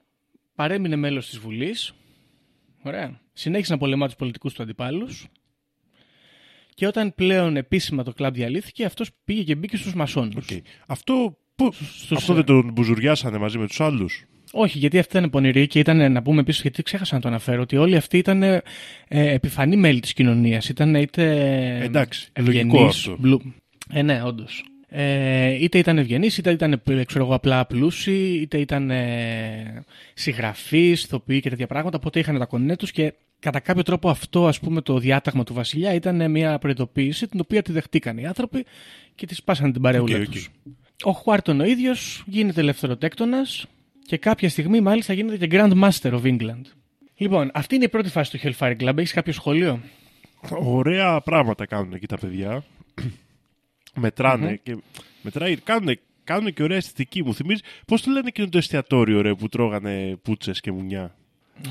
παρέμεινε μέλος της Βουλής. Ωραία. Συνέχισε να πολεμά τους πολιτικούς του αντιπάλους. Και όταν πλέον επίσημα το κλαμπ διαλύθηκε, αυτός πήγε και μπήκε στους μασόνους. Οκ. Αυτό, πού, Στους- αυτό δεν τον μπουζουριάσανε μαζί με τους άλλους; Όχι, γιατί αυτοί ήταν πονηροί και ήταν να πούμε επίσης, γιατί ξέχασα να το αναφέρω, ότι όλοι αυτοί ήταν ε, επιφανή μέλη της κοινωνίας. Ήταν είτε. Εντάξει, ευγενείς, λογικό αυτό. μπλου- Ε, ναι, όντως. Ε, είτε ήταν ευγενείς, είτε ήταν ε, ξέρω εγώ, απλά πλούσιοι, είτε ήταν ε, συγγραφείς, ηθοποιοί και τέτοια πράγματα. Οπότε είχαν τα κονέ τους και κατά κάποιο τρόπο αυτό, ας πούμε, το διάταγμα του Βασιλιά ήταν ε, μια προειδοποίηση την οποία τη δεχτήκαν οι άνθρωποι και τη σπάσανε την παρεούλα Οκ, τους. Ο Χουάρτον ο ίδιος γίνεται ελευθεροτέκτονας και κάποια στιγμή μάλιστα γίνεται και Grand Master of England. Λοιπόν, αυτή είναι η πρώτη φάση του Hellfire Club. Έχεις κάποιο σχόλιο; Ωραία πράγματα κάνουν εκεί τα παιδιά. μετρανε και μετράει, κάνουν, κάνουν και ωραία αισθητική. Μου θυμίζεις. Πώς το λένε εκείνο το εστιατόριο ρε, που τρώγανε πούτσες και μουνιά;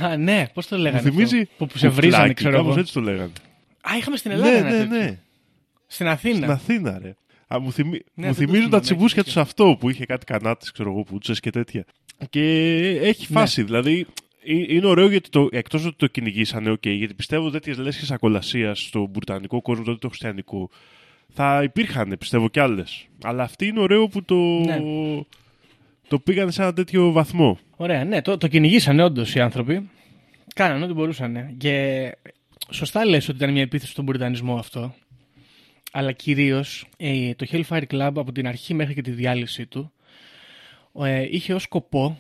Α, ναι, πώς το λέγανε. Μου θυμίζει. αυτό, Που, που σε βρίζανε, κουφλάκι, ξέρω κάπως εγώ. έτσι το λέγανε. Α, είχαμε στην Ελλάδα ναι, ένα ναι, τέτοιο. ναι. Στην Αθήνα. Στην Αθήνα, ρε. Α, μου, θυμι... Ναι, μου δεν το θυμίζουν τα θυμάμαι, τσιμπούσια έχει τους αυτό που είχε κάτι κανάτες, ξέρω εγώ, πούτσες και τέτοια. Και έχει Ναι. φάση. Δηλαδή ε- είναι ωραίο γιατί το, εκτός ότι το κυνηγήσανε, οκ, γιατί πιστεύω τέτοιε λέσχε ακολασία στο μπουρτανικό κόσμο, τότε το χριστιανικό, θα υπήρχαν, πιστεύω κι άλλες. Αλλά αυτή είναι ωραίο που το, Ναι. το πήγαν σε ένα τέτοιο βαθμό. Ωραία, ναι, το, το κυνηγήσανε όντως οι άνθρωποι. Κάνανε ό,τι μπορούσαν. Και σωστά λες ότι ήταν μια επίθεση στον πουριτανισμό αυτό. Αλλά κυρίως το Hellfire Club από την αρχή μέχρι και τη διάλυση του ε, είχε ως σκοπό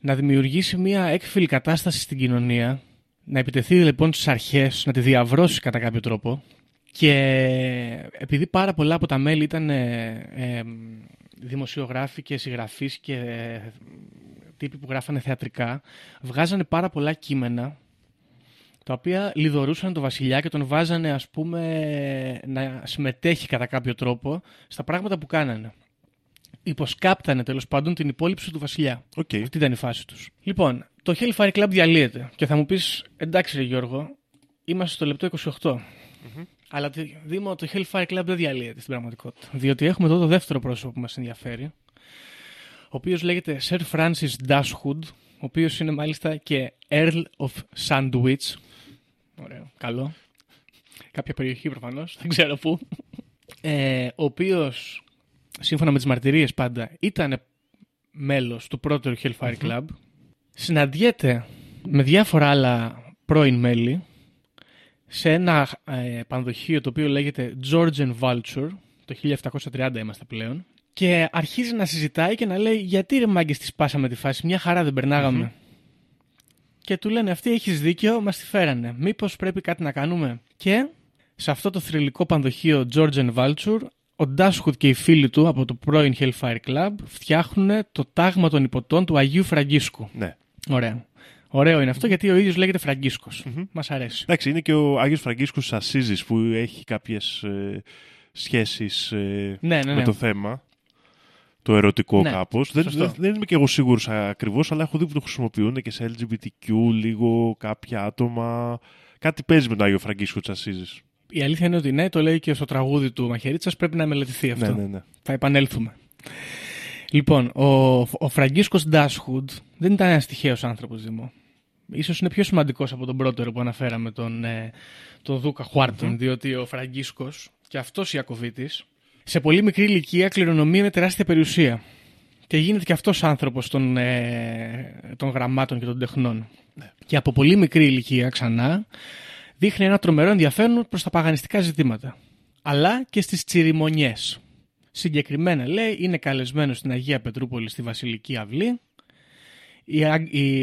να δημιουργήσει μια έκφυλη κατάσταση στην κοινωνία, να επιτεθεί λοιπόν στις αρχές, να τη διαβρώσει κατά κάποιο τρόπο και επειδή πάρα πολλά από τα μέλη ήταν ε, ε, δημοσιογράφοι και συγγραφείς και ε, τύποι που γράφανε θεατρικά, βγάζανε πάρα πολλά κείμενα τα οποία λοιδορούσαν τον βασιλιά και τον βάζανε ας πούμε να συμμετέχει κατά κάποιο τρόπο στα πράγματα που κάνανε. Υποσκάπτανε τέλος πάντων την υπόληψη του βασιλιά. Οκ. Αυτή ήταν η φάση τους. Λοιπόν, το Hellfire Club διαλύεται και θα μου πεις εντάξει ρε Γιώργο, είμαστε στο λεπτό 28. Αλλά τι- Δήμο, το Hellfire Club δεν διαλύεται στην πραγματικότητα. Διότι έχουμε εδώ το δεύτερο πρόσωπο που μας ενδιαφέρει, ο οποίος λέγεται Sir Francis Dashwood, ο οποίος είναι μάλιστα και Earl of Sandwich. Ωραίο, καλό. Κάποια περιοχή προφανώς, δεν ξέρω πού. Ε, ο οποίος, σύμφωνα με τις μαρτυρίες πάντα, ήταν μέλος του πρώτερου Hellfire Club. Συναντιέται με διάφορα άλλα πρώην μέλη σε ένα ε, πανδοχείο το οποίο λέγεται Georgian Vulture, το 1730 είμαστε πλέον, και αρχίζει να συζητάει και να λέει γιατί ρε μάγκες τη σπάσαμε τη φάση, μια χαρά δεν περναγαμε Και του λένε αυτοί έχεις δίκιο, μας τη φέρανε. Μήπως πρέπει κάτι να κάνουμε. Και σε αυτό το θρηλυκό πανδοχείο Georgian Vulture, ο Ντάσχουτ και οι φίλοι του από το πρώην Hellfire Club φτιάχνουν το τάγμα των υποτών του Αγίου Φραγκίσκου. Ναι. Ωραία. Ωραίο είναι αυτό γιατί ο ίδιος λέγεται Φραγκίσκος. Μας αρέσει. Εντάξει, είναι και ο Άγιος Φραγκίσκος Ασίζης που έχει κάποιες ε, σχέσεις ε, Ναι, ναι, με ναι. το θέμα. Το ερωτικό Ναι, κάπως. Δεν, σωστό. δεν, δεν είμαι και εγώ σίγουρος ακριβώς, αλλά έχω δει που το χρησιμοποιούν και σε LGBTQ λίγο κάποια άτομα. Κάτι παίζει με τον Άγιο Φραγκίσκο της Ασίζης. Η αλήθεια είναι ότι ναι, το λέει και στο τραγούδι του Μαχαιρίτσας, πρέπει να μελετηθεί αυτό. Ναι, ναι, ναι. Θα επανέλθουμε. Λοιπόν, ο, ο Φραγκίσκος Ντάσχουντ δεν ήταν ένας τυχαίος άνθρωπος, Δημό. Ίσως είναι πιο σημαντικός από τον πρώτερο που αναφέραμε, τον, ε, τον Δούκα Χουάρτον, διότι ο Φραγκίσκος και αυτός Ιακωβίτης σε πολύ μικρή ηλικία κληρονομεί με τεράστια περιουσία. Και γίνεται και αυτός άνθρωπος των, ε, των γραμμάτων και των τεχνών. Και από πολύ μικρή ηλικία ξανά δείχνει ένα τρομερό ενδιαφέρον προς τα παγανιστικά ζητήματα. Αλλά και στις τσιριμονιές. Συγκεκριμένα λέει είναι καλεσμένος στην Αγία Πετρούπολη στη Βασιλική Αυλή. Οι, Αγ- οι,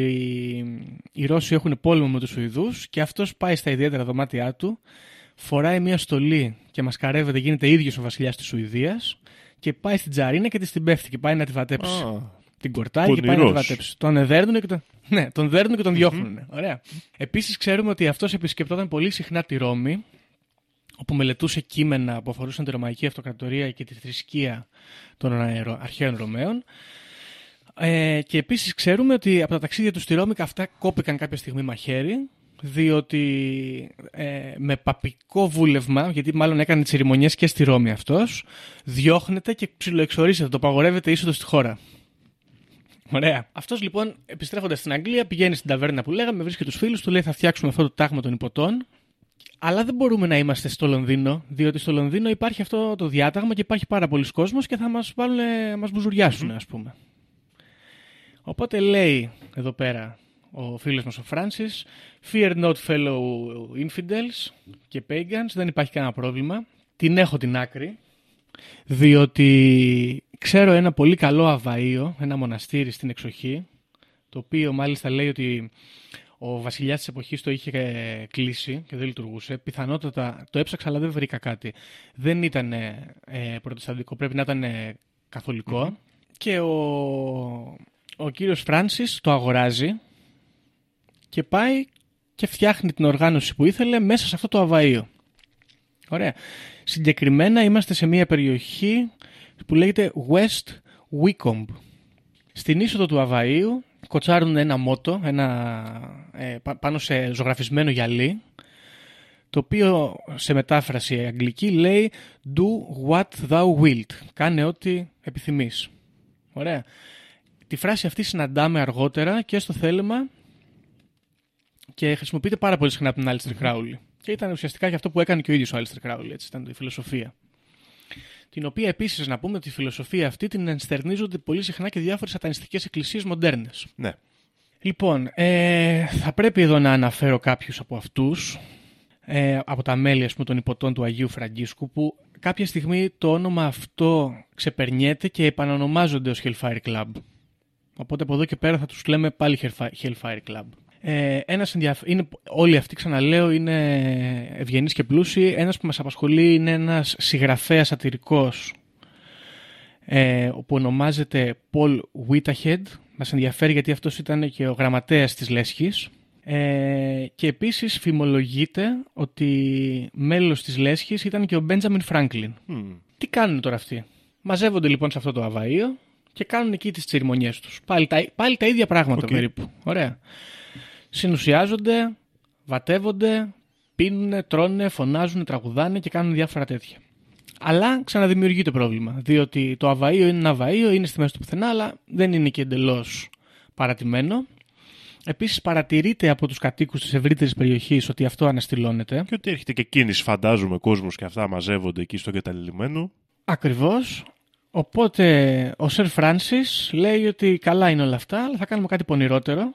οι Ρώσοι έχουν πόλεμο με τους Σουηδούς και αυτός πάει στα ιδιαίτερα δωμάτια του, φοράει μια στολή και μασκαρεύεται, γίνεται ίδιος ο βασιλιάς της Σουηδίας και πάει στην Τζαρίνα και της την πέφτει και πάει να τη βατέψει. Α, Την κορτάει και πάει να τη Πονηρός. βατέψει. Τον δέρνουν και τον, ναι, τον, δέρνουν και τον διώχνουν. Ωραία. Επίσης ξέρουμε ότι αυτός επισκεπτόταν πολύ συχνά τη Ρώμη όπου μελετούσε κείμενα που αφορούσαν τη Ρωμαϊκή Αυτοκρατορία και τη θρησκεία των ε, Ρο- αρχαίων Ρωμαίων. Ε, και επίσης ξέρουμε ότι από τα ταξίδια τους στη Ρώμη αυτά κόπηκαν κάποια στιγμή μαχαίρι διότι ε, με παπικό βούλευμα, γιατί μάλλον έκανε τσιριμονιές και στη Ρώμη αυτός, διώχνεται και ψιλοεξορίζεται, το παγορεύεται είσοδο στη χώρα. Ωραία. Αυτός λοιπόν, επιστρέφοντας στην Αγγλία, πηγαίνει στην ταβέρνα που λέγαμε, βρίσκει τους φίλους του, λέει θα φτιάξουμε αυτό το τάγμα των υποτών. Αλλά δεν μπορούμε να είμαστε στο Λονδίνο, διότι στο Λονδίνο υπάρχει αυτό το διάταγμα και υπάρχει πάρα πολλοί κόσμος και θα μας, βάλουν, μας μπουζουριάσουν, ας πούμε. Οπότε λέει εδώ πέρα ο φίλος μας ο Φράνσις Fear not fellow infidels και pagans, δεν υπάρχει κανένα πρόβλημα. Την έχω την άκρη, διότι ξέρω ένα πολύ καλό αβαΐο, ένα μοναστήρι στην εξοχή, το οποίο μάλιστα λέει ότι ο βασιλιάς της εποχής το είχε ε, κλείσει και δεν λειτουργούσε. Πιθανότατα το έψαξα, αλλά δεν βρήκα κάτι. Δεν ήταν ε, πρωτοστατικό, πρέπει να ήταν ε, καθολικο Και ο, ο κύριος Φράνσις το αγοράζει και πάει και φτιάχνει την οργάνωση που ήθελε μέσα σε αυτό το αβαΐο. Ωραία. Συγκεκριμένα είμαστε σε μια περιοχή που λέγεται West Wycombe. Στην είσοδο του Αβαΐου κοτσάρουν ένα μότο ένα, ε, πάνω σε ζωγραφισμένο γυαλί το οποίο σε μετάφραση αγγλική λέει Do what thou wilt. Κάνε ό,τι επιθυμείς. Ωραία. Τη φράση αυτή συναντάμε αργότερα και στο θέλημα και χρησιμοποιείται πάρα πολύ συχνά από τον Alistair Crowley. Και ήταν ουσιαστικά και αυτό που έκανε και ο ίδιος ο Alistair Crowley. Έτσι, ήταν η φιλοσοφία την οποία επίσης να πούμε ότι τη φιλοσοφία αυτή την ενστερνίζονται πολύ συχνά και διάφορες σατανιστικές εκκλησίες μοντέρνες. Ναι. Λοιπόν, ε, θα πρέπει εδώ να αναφέρω κάποιους από αυτούς, ε, από τα μέλη ας πούμε, των υποτών του Αγίου Φραγκίσκου, που κάποια στιγμή το όνομα αυτό ξεπερνιέται και επανανομάζονται ως Hellfire Club. Οπότε από εδώ και πέρα θα τους λέμε πάλι Hellfire Club. Ε, ένας είναι, όλοι αυτοί, ξαναλέω, είναι ευγενείς και πλούσιοι. Ένας που μας απασχολεί είναι ένας συγγραφέας σατυρικός ε, που ονομάζεται Paul Whitahead. Μας ενδιαφέρει γιατί αυτός ήταν και ο γραμματέας της Λέσχης. Ε, και επίσης φημολογείται ότι μέλος της Λέσχης ήταν και ο Benjamin Franklin. Τι κάνουν τώρα αυτοί; Μαζεύονται λοιπόν σε αυτό το αβαΐο και κάνουν εκεί τις τσιριμονιές τους. Πάλι τα, πάλι τα ίδια πράγματα Okay. περίπου. Ωραία συνουσιάζονται, βατεύονται, πίνουν, τρώνε, φωνάζουν, τραγουδάνε και κάνουν διάφορα τέτοια. Αλλά ξαναδημιουργεί το πρόβλημα. Διότι το αβαΐο είναι ένα αβαΐο, είναι στη μέση του πουθενά, αλλά δεν είναι και εντελώς παρατημένο. Επίσης, παρατηρείται από τους κατοίκους της ευρύτερης περιοχής ότι αυτό αναστηλώνεται. Και ότι έρχεται και κίνηση, φαντάζομαι, κόσμος και αυτά μαζεύονται εκεί στο καταλληλημένο. Ακριβώς. Οπότε ο Σερ Φράνσις λέει ότι καλά είναι όλα αυτά, αλλά θα κάνουμε κάτι πονηρότερο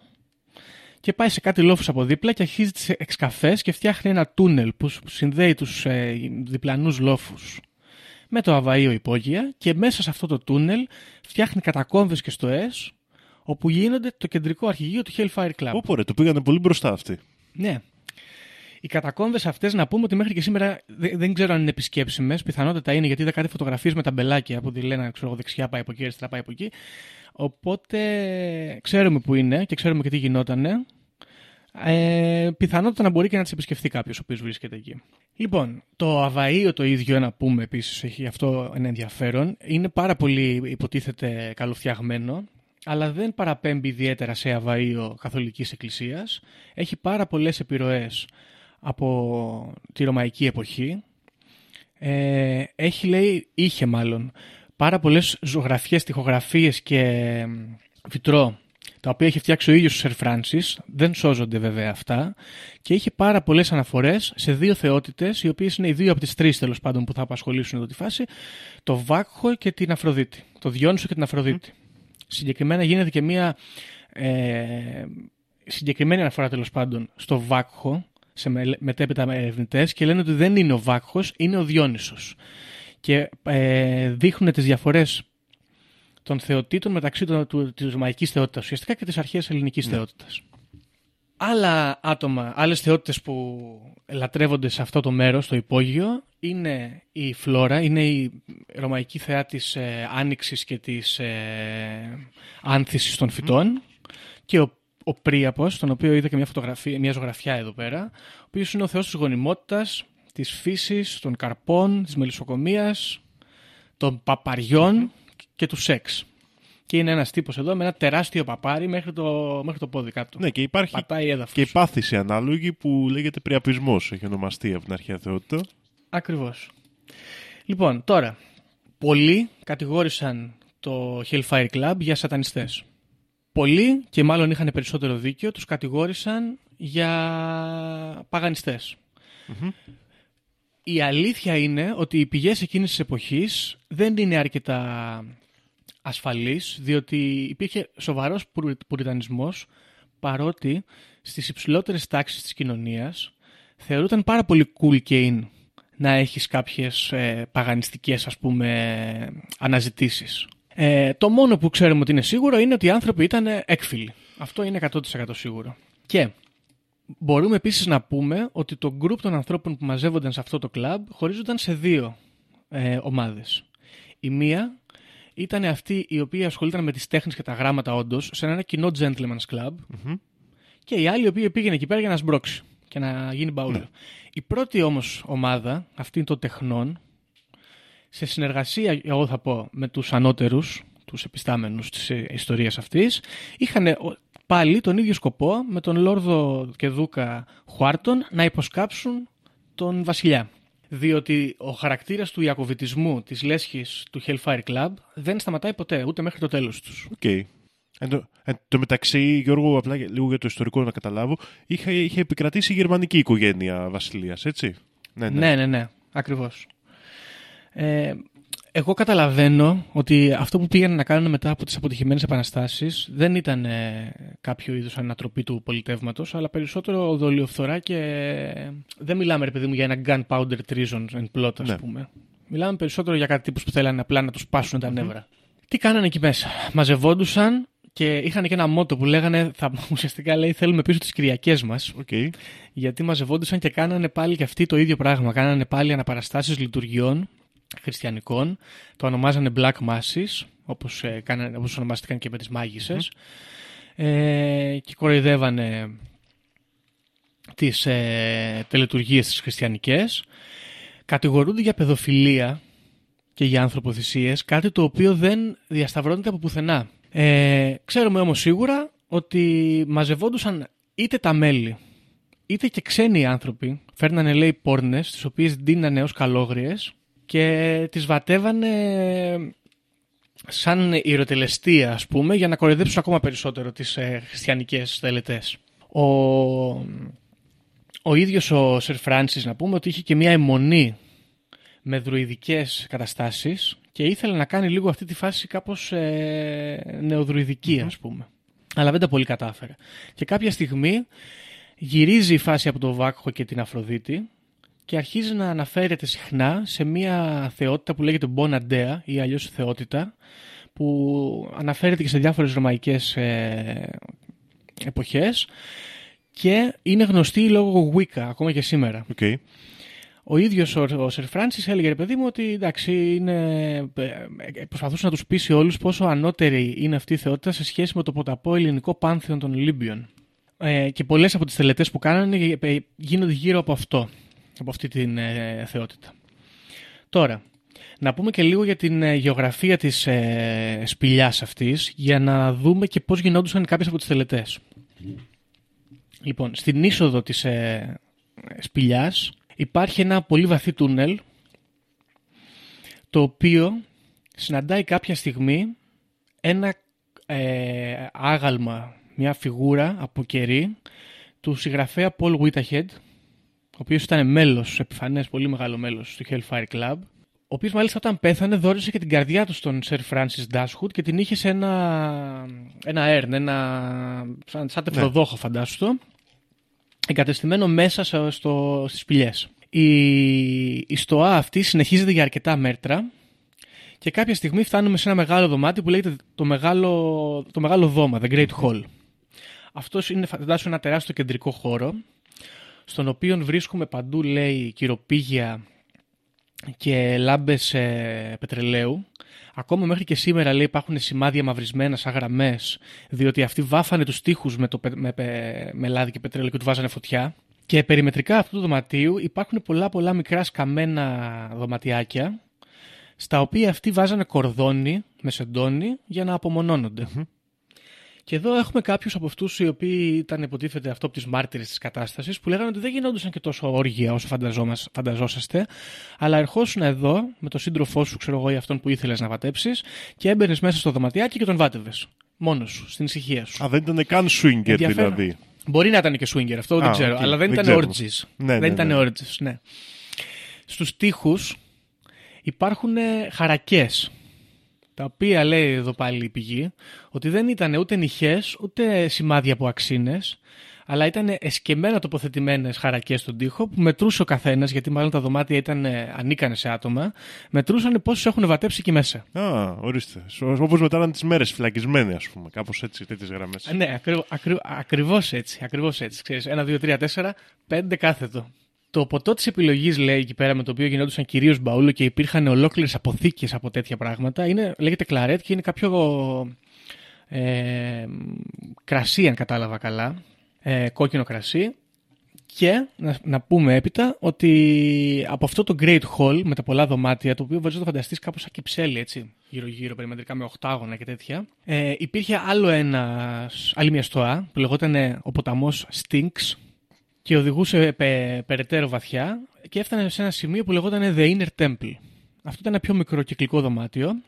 και πάει σε κάτι λόφους από δίπλα και αρχίζει τις εξκαφές και φτιάχνει ένα τούνελ που συνδέει τους ε, διπλανούς λόφους με το αβαΐο υπόγεια και μέσα σε αυτό το τούνελ φτιάχνει κατακόμβες και στοές όπου γίνονται το κεντρικό αρχηγείο του Hellfire Club. Όπω ρε, το πήγανε πολύ μπροστά αυτοί. Ναι. Οι κατακόμβες αυτές να πούμε ότι μέχρι και σήμερα δεν, δεν ξέρω αν είναι επισκέψιμες. Πιθανότατα είναι γιατί είδα κάτι φωτογραφίες με τα μπελάκια που τη λένε ξέρω, εγώ, δεξιά πάει από εκεί, αριστερά πάει από εκεί. Οπότε ξέρουμε που είναι και ξέρουμε και τι γινότανε. Ε, πιθανότατα να μπορεί και να τις επισκεφθεί κάποιος ο οποίος βρίσκεται εκεί. Λοιπόν, το Αβαΐο το ίδιο να πούμε επίσης, έχει αυτό ένα ενδιαφέρον. Είναι πάρα πολύ υποτίθεται καλοφτιαγμένο, αλλά δεν παραπέμπει ιδιαίτερα σε Αβαΐο καθολικής εκκλησίας. Έχει πάρα πολλές επιρροές από τη Ρωμαϊκή εποχή. Ε, έχει λέει, είχε μάλλον, πάρα πολλές ζωγραφιές, τοιχογραφίες και βιτρό τα οποία έχει φτιάξει ο ίδιος ο Σερ Φράνσις, δεν σώζονται βέβαια αυτά και έχει πάρα πολλές αναφορές σε δύο θεότητες, οι οποίες είναι οι δύο από τις τρεις τέλος πάντων που θα απασχολήσουν εδώ τη φάση, το Βάκχο και την Αφροδίτη, το Διόνυσο και την Αφροδίτη. Συγκεκριμένα γίνεται και μία ε, συγκεκριμένη αναφορά τέλος πάντων στο Βάκχο, σε μετέπειτα ερευνητές και λένε ότι δεν είναι ο Βάκχος, είναι ο Διόνυσος. Και ε, δείχνουν τις διαφορές των θεοτήτων μεταξύ των, του, της ρωμαϊκής θεότητας ουσιαστικά και της αρχαίας ελληνικής Ναι. θεότητας. Άλλα άτομα, άλλες θεότητες που λατρεύονται σε αυτό το μέρος, στο υπόγειο, είναι η Φλόρα, είναι η ρωμαϊκή θεά της ε, άνοιξης και της ε, άνθησης των φυτών και ο, ο Πρίαπος, τον οποίο είδα και μια, φωτογραφία, μια ζωγραφιά εδώ πέρα, ο οποίος είναι ο θεός της γονιμότητας, της φύσης, των καρπών, της μελισσοκομείας, των παπαριών και του σεξ. Και είναι ένας τύπος εδώ με ένα τεράστιο παπάρι μέχρι το, μέχρι το πόδι κάτω. Ναι, και υπάρχει Πατάει έδαφος. και η πάθηση ανάλογη που λέγεται πριαπισμός, έχει ονομαστεί από την αρχαία θεότητα. Ακριβώς. Λοιπόν, τώρα, πολλοί κατηγόρησαν το Hellfire Club για σατανιστές. πολλοί και μάλλον είχαν περισσότερο δίκιο, τους κατηγόρησαν για παγανιστες Η αλήθεια είναι ότι οι πηγές εκείνης της εποχής δεν είναι αρκετά ασφαλείς, διότι υπήρχε σοβαρός πουρι- πουριτανισμός, παρότι στις υψηλότερες τάξεις της κοινωνίας θεωρούταν πάρα πολύ cool και in να έχεις κάποιες ε, παγανιστικές ας πούμε αναζητήσεις. Ε, το μόνο που ξέρουμε ότι είναι σίγουρο είναι ότι οι άνθρωποι ήταν έκφυλοι. Αυτό είναι 100% σίγουρο. Και μπορούμε επίσης να πούμε ότι το γκρουπ των ανθρώπων που μαζεύονταν σε αυτό το κλαμπ χωρίζονταν σε δύο ε, ομάδες. Η μία ήταν αυτή η οποία ασχολούνταν με τις τέχνες και τα γράμματα όντως σε ένα κοινό gentleman's club και η άλλη η οποία πήγαινε εκεί πέρα για να σμπρώξει και να γίνει μπαούλο. Η πρώτη όμως ομάδα, αυτή των τεχνών, σε συνεργασία, εγώ θα πω, με τους ανώτερους, τους επιστάμενους της ε, ιστορίας αυτής, είχαν ε, ο- πάλι τον ίδιο σκοπό με τον Λόρδο και Δούκα Χουάρτον να υποσκάψουν τον βασιλιά. Διότι ο χαρακτήρας του ιακωβιτισμού της λέσχης του Hellfire Club δεν σταματάει ποτέ, ούτε μέχρι το τέλος τους. Οκ. Εν τω, εν τω μεταξύ, Γιώργο, απλά για- λίγο για το ιστορικό να καταλάβω, είχε, είχε επικρατήσει η γερμανική οικογένεια βασιλείας, έτσι; Ναι, Ναι, ναι, ναι, ακριβώς. Ε, εγώ καταλαβαίνω ότι αυτό που πήγαν να κάνουν μετά από τις αποτυχημένες επαναστάσεις δεν ήταν ε, κάποιο είδους ανατροπή του πολιτεύματος, αλλά περισσότερο δολιοφθορά και δεν μιλάμε, ρε παιδί μου, για ένα gunpowder treason and plot, ας Ναι. πούμε. Μιλάμε περισσότερο για κάτι τύπους που θέλανε απλά να τους σπάσουν τα νεύρα. Τι κάνανε εκεί μέσα; Μαζευόντουσαν και είχαν και ένα μότο που λέγανε, θα, ουσιαστικά λέει, θέλουμε πίσω τις Κυριακές μας. Οκ. Γιατί μαζευόντουσαν και κάνανε πάλι και αυτοί το ίδιο πράγμα. Κάνανε πάλι αναπαραστάσεις λειτουργιών χριστιανικών. Το ονομάζανε Black Masses, όπως, ε, κάνανε, όπως ονομάστηκαν και με τις μάγισσες. Ε, και κοροϊδεύανε τις ε, τελετουργίες τις χριστιανικές. Κατηγορούνται για παιδοφιλία και για ανθρωποθυσίες, κάτι το οποίο δεν διασταυρώνεται από πουθενά. Ε, ξέρουμε όμως σίγουρα ότι μαζευόντουσαν είτε τα μέλη είτε και ξένοι άνθρωποι φέρνανε λέει πόρνες τις οποίες δίνανε ως καλόγριες και τις βατεύανε σαν ηρωτελεστία ας πούμε για να κοροϊδέψουν ακόμα περισσότερο τις ε, χριστιανικές τελετές. Ο, ο ίδιος ο Σερ Φράνσις να πούμε ότι είχε και μια αιμονή με δρουιδικές καταστάσεις και ήθελε να κάνει λίγο αυτή τη φάση κάπως ε, νεοδρουιδική ας πούμε. Αλλά δεν τα πολύ κατάφερε. Και κάποια στιγμή γυρίζει η φάση από το Βάκχο και την Αφροδίτη και αρχίζει να αναφέρεται συχνά σε μια θεότητα που λέγεται Bonadea ή αλλιώς θεότητα που αναφέρεται και σε διάφορες ρωμαϊκές ε, εποχές και είναι γνωστή λόγω Wicca ακόμα και σήμερα. Οκ. Ο ίδιος ο, ο Σερ Φράνσις έλεγε ρε παιδί μου ότι εντάξει είναι, ε, ε, προσπαθούσε να τους πείσει όλους πόσο ανώτερη είναι αυτή η θεότητα σε σχέση με το ποταπό ελληνικό πάνθεον των Ολύμπιων. Ε, και πολλές από τις τελετές που κάνανε ε, γίνονται γύρω από αυτό, από αυτή την ε, θεότητα. Τώρα, να πούμε και λίγο για την ε, γεωγραφία της ε, σπηλιάς αυτής για να δούμε και πώς γινόντουσαν κάποιες από τις τελετές. Λοιπόν, στην είσοδο της ε, σπηλιάς υπάρχει ένα πολύ βαθύ τούνελ το οποίο συναντάει κάποια στιγμή ένα ε, άγαλμα, μια φιγούρα από κερί του συγγραφέα Paul Whitahead ο οποίος ήταν μέλος, επιφανές, πολύ μεγάλο μέλος του Hellfire Club ο οποίος μάλιστα όταν πέθανε δόρισε και την καρδιά του στον Sir Francis Dashwood και την είχε σε ένα, ένα έρν, ένα, σαν, σαν τεφλοδόχο φαντάσου το, εγκατεστημένο μέσα στο, στο, στις σπηλιές. Η, η στοά αυτή συνεχίζεται για αρκετά μέτρα και κάποια στιγμή φτάνουμε σε ένα μεγάλο δωμάτιο που λέγεται το μεγάλο, το μεγάλο δώμα, The Great Hall. Αυτός είναι φαντάσου ένα τεράστιο κεντρικό χώρο στον οποίο βρίσκουμε παντού λέει κυροπήγια και λάμπες ε, πετρελαίου. Ακόμα μέχρι και σήμερα λέει υπάρχουν σημάδια μαυρισμένα σαν γραμμές διότι αυτοί βάφανε τους τοίχους με, το, πε- με, πε- με λάδι και πετρέλαιο και τους βάζανε φωτιά. Και περιμετρικά αυτού του δωματίου υπάρχουν πολλά πολλά μικρά σκαμμένα δωματιάκια στα οποία αυτοί βάζανε κορδόνι με σεντόνι για να απομονώνονται. Και εδώ έχουμε κάποιους από αυτούς οι οποίοι ήταν υποτίθεται αυτό από τις μάρτυρες της κατάστασης που λέγανε ότι δεν γινόντουσαν και τόσο όργια όσο φανταζόμασ- φανταζόσαστε, αλλά ερχόσουν εδώ με τον σύντροφό σου, ξέρω εγώ, ή αυτόν που ήθελες να βατέψεις και έμπαινες μέσα στο δωματιάκι και τον βάτευες. Μόνος σου, στην ησυχία σου. Α, δεν ήταν καν swinger Ενδιαφέρον. δηλαδή. Μπορεί να ήταν και swinger, αυτό δεν Α, ξέρω. οκ, Αλλά δεν δεν ήταν ξέρουμε. orgies. Ναι, δεν ναι, ήταν ναι. orgies, ναι. Στους τοίχους υπάρχουν ε, χαρακές. Τα οποία λέει εδώ πάλι η πηγή ότι δεν ήταν ούτε νυχές ούτε σημάδια από αξίνες αλλά ήταν εσκεμμένα τοποθετημένες χαρακές στον τοίχο που μετρούσε ο καθένας, γιατί μάλλον τα δωμάτια ήταν ε, ανήκανε σε άτομα, μετρούσαν πόσους έχουν βατέψει εκεί μέσα. Α, ορίστε. Όπως μετράνε τις μέρες φυλακισμένοι, ας πούμε. Κάπως έτσι, τέτοιες γραμμές. Ε, Ναι, ακρι, ακρι, ακριβώς έτσι. Ακριβώς έτσι. Ξέρεις, ένα, δύο, τρία, τέσσερα, πέντε κάθετο. Το ποτό της επιλογής, λέει εκεί πέρα, με το οποίο γινόντουσαν κυρίως μπαούλο και υπήρχαν ολόκληρες αποθήκες από τέτοια πράγματα, είναι, λέγεται κλαρέτ και είναι κάποιο ε, κρασί, αν κατάλαβα καλά. Ε, κόκκινο κρασί. Και να, να πούμε έπειτα ότι από αυτό το Great Hall με τα πολλά δωμάτια, το οποίο μπορεί να το φανταστείς κάπως σαν κυψέλη, έτσι, γύρω-γύρω, περιμετρικά με οχτάγωνα και τέτοια, ε, υπήρχε άλλο ένας, άλλη μια στοά που λεγόταν ο ποταμός Stinks και οδηγούσε πε, περαιτέρω βαθιά και έφτανε σε ένα σημείο που λεγόταν The Inner Temple. Αυτό ήταν ένα πιο μικρό κυκλικό δωμάτιο,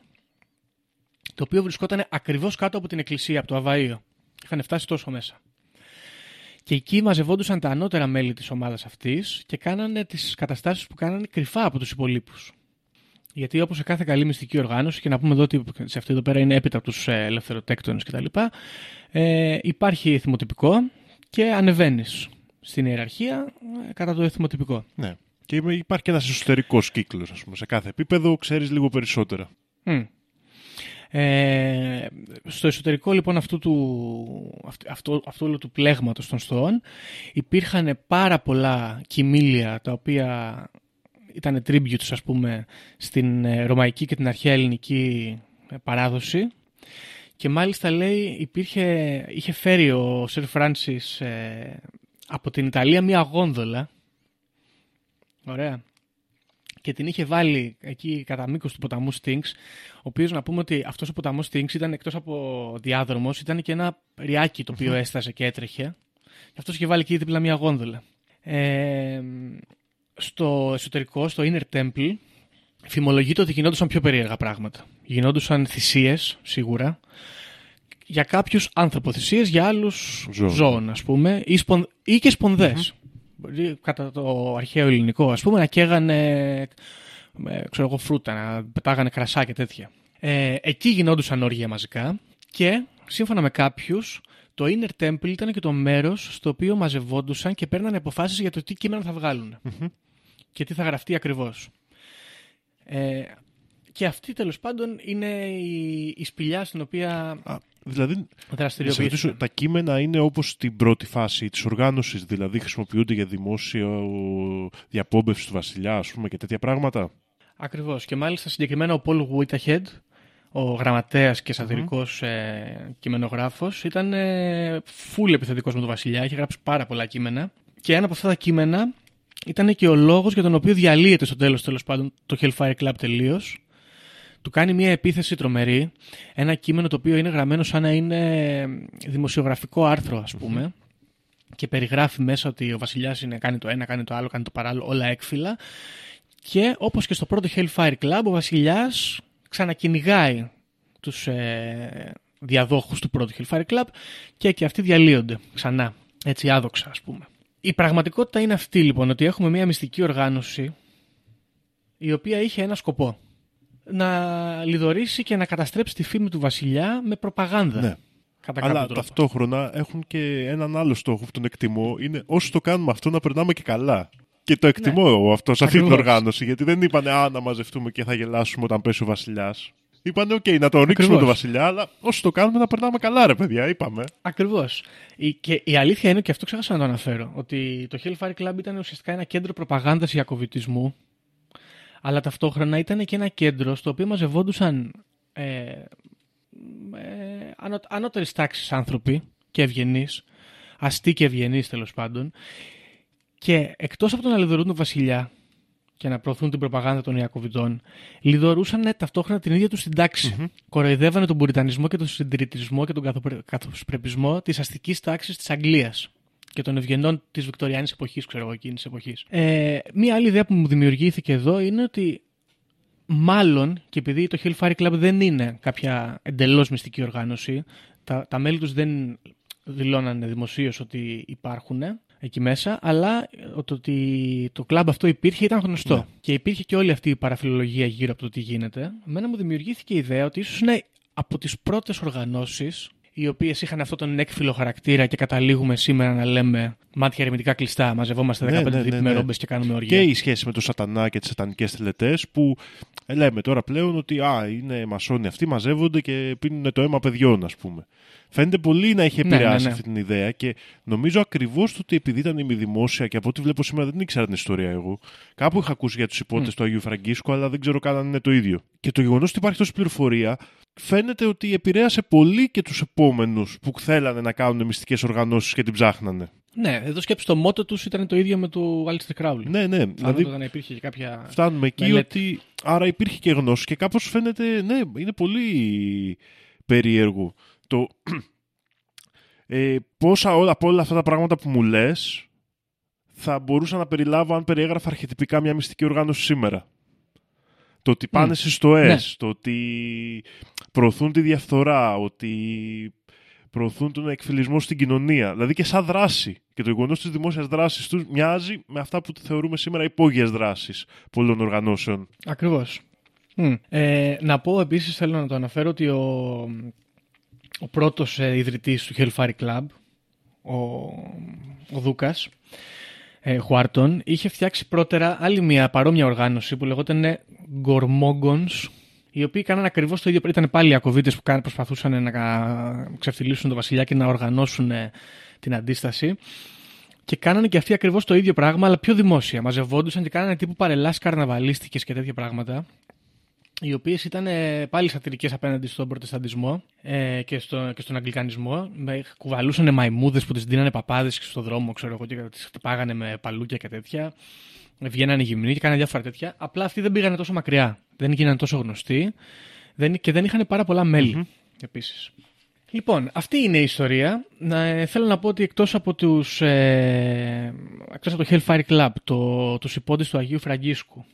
το οποίο βρισκόταν ακριβώς κάτω από την εκκλησία, από το Αβαΐο. Είχαν φτάσει τόσο μέσα. Και εκεί μαζευόντουσαν τα ανώτερα μέλη της ομάδας αυτής και κάνανε τις καταστάσεις που κάνανε κρυφά από τους υπολείπους. Γιατί όπως σε κάθε καλή μυστική οργάνωση, και να πούμε εδώ ότι σε αυτή εδώ πέρα είναι έπειτα από τους ε, ελευθεροτέκτονες κτλ. Ε, υπάρχει θυμοτυπικό και ανεβαίνεις στην ιεραρχία ε, κατά το θυμοτυπικό. Ναι. Και υπάρχει και ένας εσωτερικός κύκλος, ας πούμε. Σε κάθε επίπεδο ξέρεις λίγο περισσότερα. Mm. Ε, στο εσωτερικό λοιπόν αυτού του, αυτού, αυτού όλου του πλέγματος των στοών υπήρχαν πάρα πολλά κοιμήλια τα οποία ήταν tributes ας πούμε στην ε, ρωμαϊκή και την αρχαία ελληνική ε, παράδοση και μάλιστα λέει υπήρχε, είχε φέρει ο Σερ Φράνσις ε, από την Ιταλία μία γόνδολα ωραία και την είχε βάλει εκεί κατά μήκος του ποταμού Stinks, ο οποίος να πούμε ότι αυτός ο ποταμός Stinks ήταν εκτός από διάδρομος, ήταν και ένα ριάκι το οποίο έστασε και έτρεχε. Και αυτός είχε βάλει εκεί δίπλα μια γόνδολα. Ε, στο εσωτερικό, στο Inner Temple, φημολογείται ότι γινόντουσαν πιο περίεργα πράγματα. Γινόντουσαν θυσίες, σίγουρα, για κάποιους άνθρωποθυσίε, για άλλους Ζώων. ζώων, ας πούμε, ή, σπον, ή και σπονδες Μπορεί κατά το αρχαίο ελληνικό, ας πούμε, να καίγανε ε, ξέρω εγώ, φρούτα, να πετάγανε κρασά και τέτοια. Ε, εκεί γινόντουσαν όργια μαζικά και σύμφωνα με κάποιους το Inner Temple ήταν και το μέρος στο οποίο μαζευόντουσαν και παίρνανε αποφάσεις για το τι κείμενο θα βγαλουν και τι θα γραφτεί ακριβώς. Ε, και αυτή τέλος πάντων είναι η, η σπηλιά στην οποία Α, δηλαδή, να σε δραστηριοποιήθηκαν. ρωτήσω, τα κείμενα είναι όπως στην πρώτη φάση της οργάνωσης, δηλαδή χρησιμοποιούνται για δημόσιο διαπόμπευση του βασιλιά, ας πούμε, και τέτοια πράγματα; Ακριβώς. Και μάλιστα συγκεκριμένα ο Πολ Whitahead, ο γραμματέας και σατυρικός ε, κειμενογράφος, ήταν ε, full επιθετικός με τον Βασιλιά, είχε γράψει πάρα πολλά κείμενα. Και ένα από αυτά τα κείμενα ήταν και ο λόγος για τον οποίο διαλύεται στο τέλος, τέλος πάντων, το Hellfire Club τελείως. Του κάνει μια επίθεση τρομερή, ένα κείμενο το οποίο είναι γραμμένο σαν να είναι δημοσιογραφικό άρθρο, ας πούμε, και περιγράφει μέσα ότι ο βασιλιάς είναι, κάνει το ένα, κάνει το άλλο, κάνει το παράλληλο, όλα έκφυλα. Και όπως και στο πρώτο Hellfire Club, ο βασιλιάς ξανακυνηγάει τους ε, διαδόχους του πρώτου Hellfire Club και και αυτοί διαλύονται ξανά, έτσι άδοξα ας πούμε. Η πραγματικότητα είναι αυτή λοιπόν, ότι έχουμε μια μυστική οργάνωση η οποία είχε ένα σκοπό. Να λιδωρήσει και να καταστρέψει τη φήμη του βασιλιά με προπαγάνδα. Ναι. Κατά Αλλά κάποιο τρόπο. ταυτόχρονα έχουν και έναν άλλο στόχο που τον εκτιμώ. Είναι όσο το κάνουμε αυτό να περνάμε και καλά. Και το εκτιμώ αυτό σε αυτή την Ακριβώς. οργάνωση. Γιατί δεν είπανε Α, να μαζευτούμε και θα γελάσουμε όταν πέσει ο βασιλιάς. Είπανε, οκ, να το ρίξουμε Ακριβώς. τον βασιλιά, αλλά όσο το κάνουμε να περνάμε καλά, ρε παιδιά, είπαμε. Ακριβώς. Και η αλήθεια είναι, και αυτό ξέχασα να το αναφέρω, ότι το Hellfire Club ήταν ουσιαστικά ένα κέντρο προπαγάνδας ιακωβητισμού, αλλά ταυτόχρονα ήταν και ένα κέντρο στο οποίο μαζευόντουσαν ε, ε, ανω, ανώτερη τάξη άνθρωποι και ευγενείς, αστοί και ευγενείς τέλος πάντων, και εκτός από το να λοιδορούν τον βασιλιά και να προωθούν την προπαγάνδα των Ιακωβιτών, λιδωρούσαν ταυτόχρονα την ίδια τους την ταξη Κοροϊδεύανε τον πουριτανισμό και τον συντηρητισμό και τον καθοπρε- καθοσπρεπισμό της αστικής τάξης της Αγγλίας και των ευγενών της Βικτωριανή εποχής, ξέρω εγώ, εκείνης εποχής. Ε, μία άλλη ιδέα που μου δημιουργήθηκε εδώ είναι ότι μάλλον, και επειδή το Hellfire Club δεν είναι κάποια εντελώς μυστική οργάνωση, τα, τα μέλη τους δεν δηλώνανε δημοσίως ότι υπάρχουν εκεί μέσα, αλλά το ότι το κλαμπ αυτό υπήρχε ήταν γνωστό. Ναι. Και υπήρχε και όλη αυτή η παραφιλολογία γύρω από το τι γίνεται. Εμένα μου δημιουργήθηκε η ιδέα ότι ίσως είναι από τις πρώτες οργανώσεις οι οποίες είχαν αυτόν τον έκφυλο χαρακτήρα και καταλήγουμε σήμερα να λέμε μάτια ερεμητικά κλειστά. Μαζευόμαστε 15 Ναι, ναι, τύποι ναι, με ναι. ρόμπες και κάνουμε οργία. Και η σχέση με τον Σατανά και τις σατανικές τελετέ που ε, λέμε τώρα πλέον ότι α, είναι μασόνοι αυτοί, μαζεύονται και πίνουν το αίμα παιδιών, ας πούμε. Φαίνεται πολύ να είχε Ναι, επηρεάσει ναι, ναι. αυτή την ιδέα και νομίζω ακριβώς το ότι επειδή ήταν ημιδημόσια και από ό,τι βλέπω σήμερα δεν ήξερα την ιστορία εγώ. Κάπου είχα ακούσει για τους υπότε του Αγίου Φραγκίσκου, αλλά δεν ξέρω καν αν είναι το ίδιο. Και το γεγονός ότι υπάρχει τόση πληροφορία φαίνεται ότι επηρέασε πολύ και τους επόμενους που θέλανε να κάνουν μυστικές οργανώσεις και την ψάχνανε. Ναι, εδώ σκέψη το μότο τους ήταν το ίδιο με το Alistair Crowley. Ναι, ναι. Δηλαδή... Δηλαδή Όταν υπήρχε και κάποια. φτάνουμε εκεί μελέτη. ότι άρα υπήρχε και γνώση και κάπως φαίνεται, ναι, είναι πολύ περίεργο το ε, πόσα όλα από όλα αυτά τα πράγματα που μου λες θα μπορούσα να περιλάβω αν περιέγραφα αρχιτυπικά μια μυστική οργάνωση σήμερα. Το ότι πάνε Μμ. στις στοές, Ναι. το ότι προωθούν τη διαφθορά, ότι προωθούν τον εκφυλισμό στην κοινωνία. Δηλαδή και σαν δράση. Και το γεγονός της δημόσιας δράσης τους μοιάζει με αυτά που θεωρούμε σήμερα υπόγειες δράσεις πολλών οργανώσεων. Ακριβώς. Ε, να πω επίσης, θέλω να το αναφέρω ότι ο, ο πρώτος ε, ιδρυτής του Hellfire Club, ο, ο Δούκας, ε, Χουάρτον, είχε φτιάξει πρώτερα άλλη μια παρόμοια οργάνωση που λεγόταν Gormogons, οι οποίοι κάνανε ακριβώς το ίδιο. Ήταν πάλι οι ακοβίτες που κάνανε- προσπαθούσαν να κα- ξεφτυλίσουν τον Βασιλιά και να οργανώσουν ε, την αντίσταση. Και κάνανε και αυτοί ακριβώς το ίδιο πράγμα, αλλά πιο δημόσια. Μαζευόντουσαν και κάνανε τύπου παρελάσεις καρναβαλίστικες και τέτοια πράγματα. Οι οποίες ήταν ε, πάλι σατυρικές απέναντι στον Προτεσταντισμό ε, και, στο, και στον Αγγλικανισμό. Με, κουβαλούσαν μαϊμούδες που τις δίνανε παπάδες στον δρόμο, ξέρω εγώ, και τις χτυπάγανε με παλούκια και τέτοια. Βγαίνανε γυμνοί και κάνανε διάφορα τέτοια. Απλά αυτοί δεν πήγανε τόσο μακριά. Δεν γίνανε τόσο γνωστοί δεν, και δεν είχαν πάρα πολλά μέλη επίσης. Λοιπόν, αυτή είναι η ιστορία. Να, ε, θέλω να πω ότι εκτός από τους ε, εκτός από το Hellfire Club, το, τους υπόντες του Αγίου Φραγκίσκου,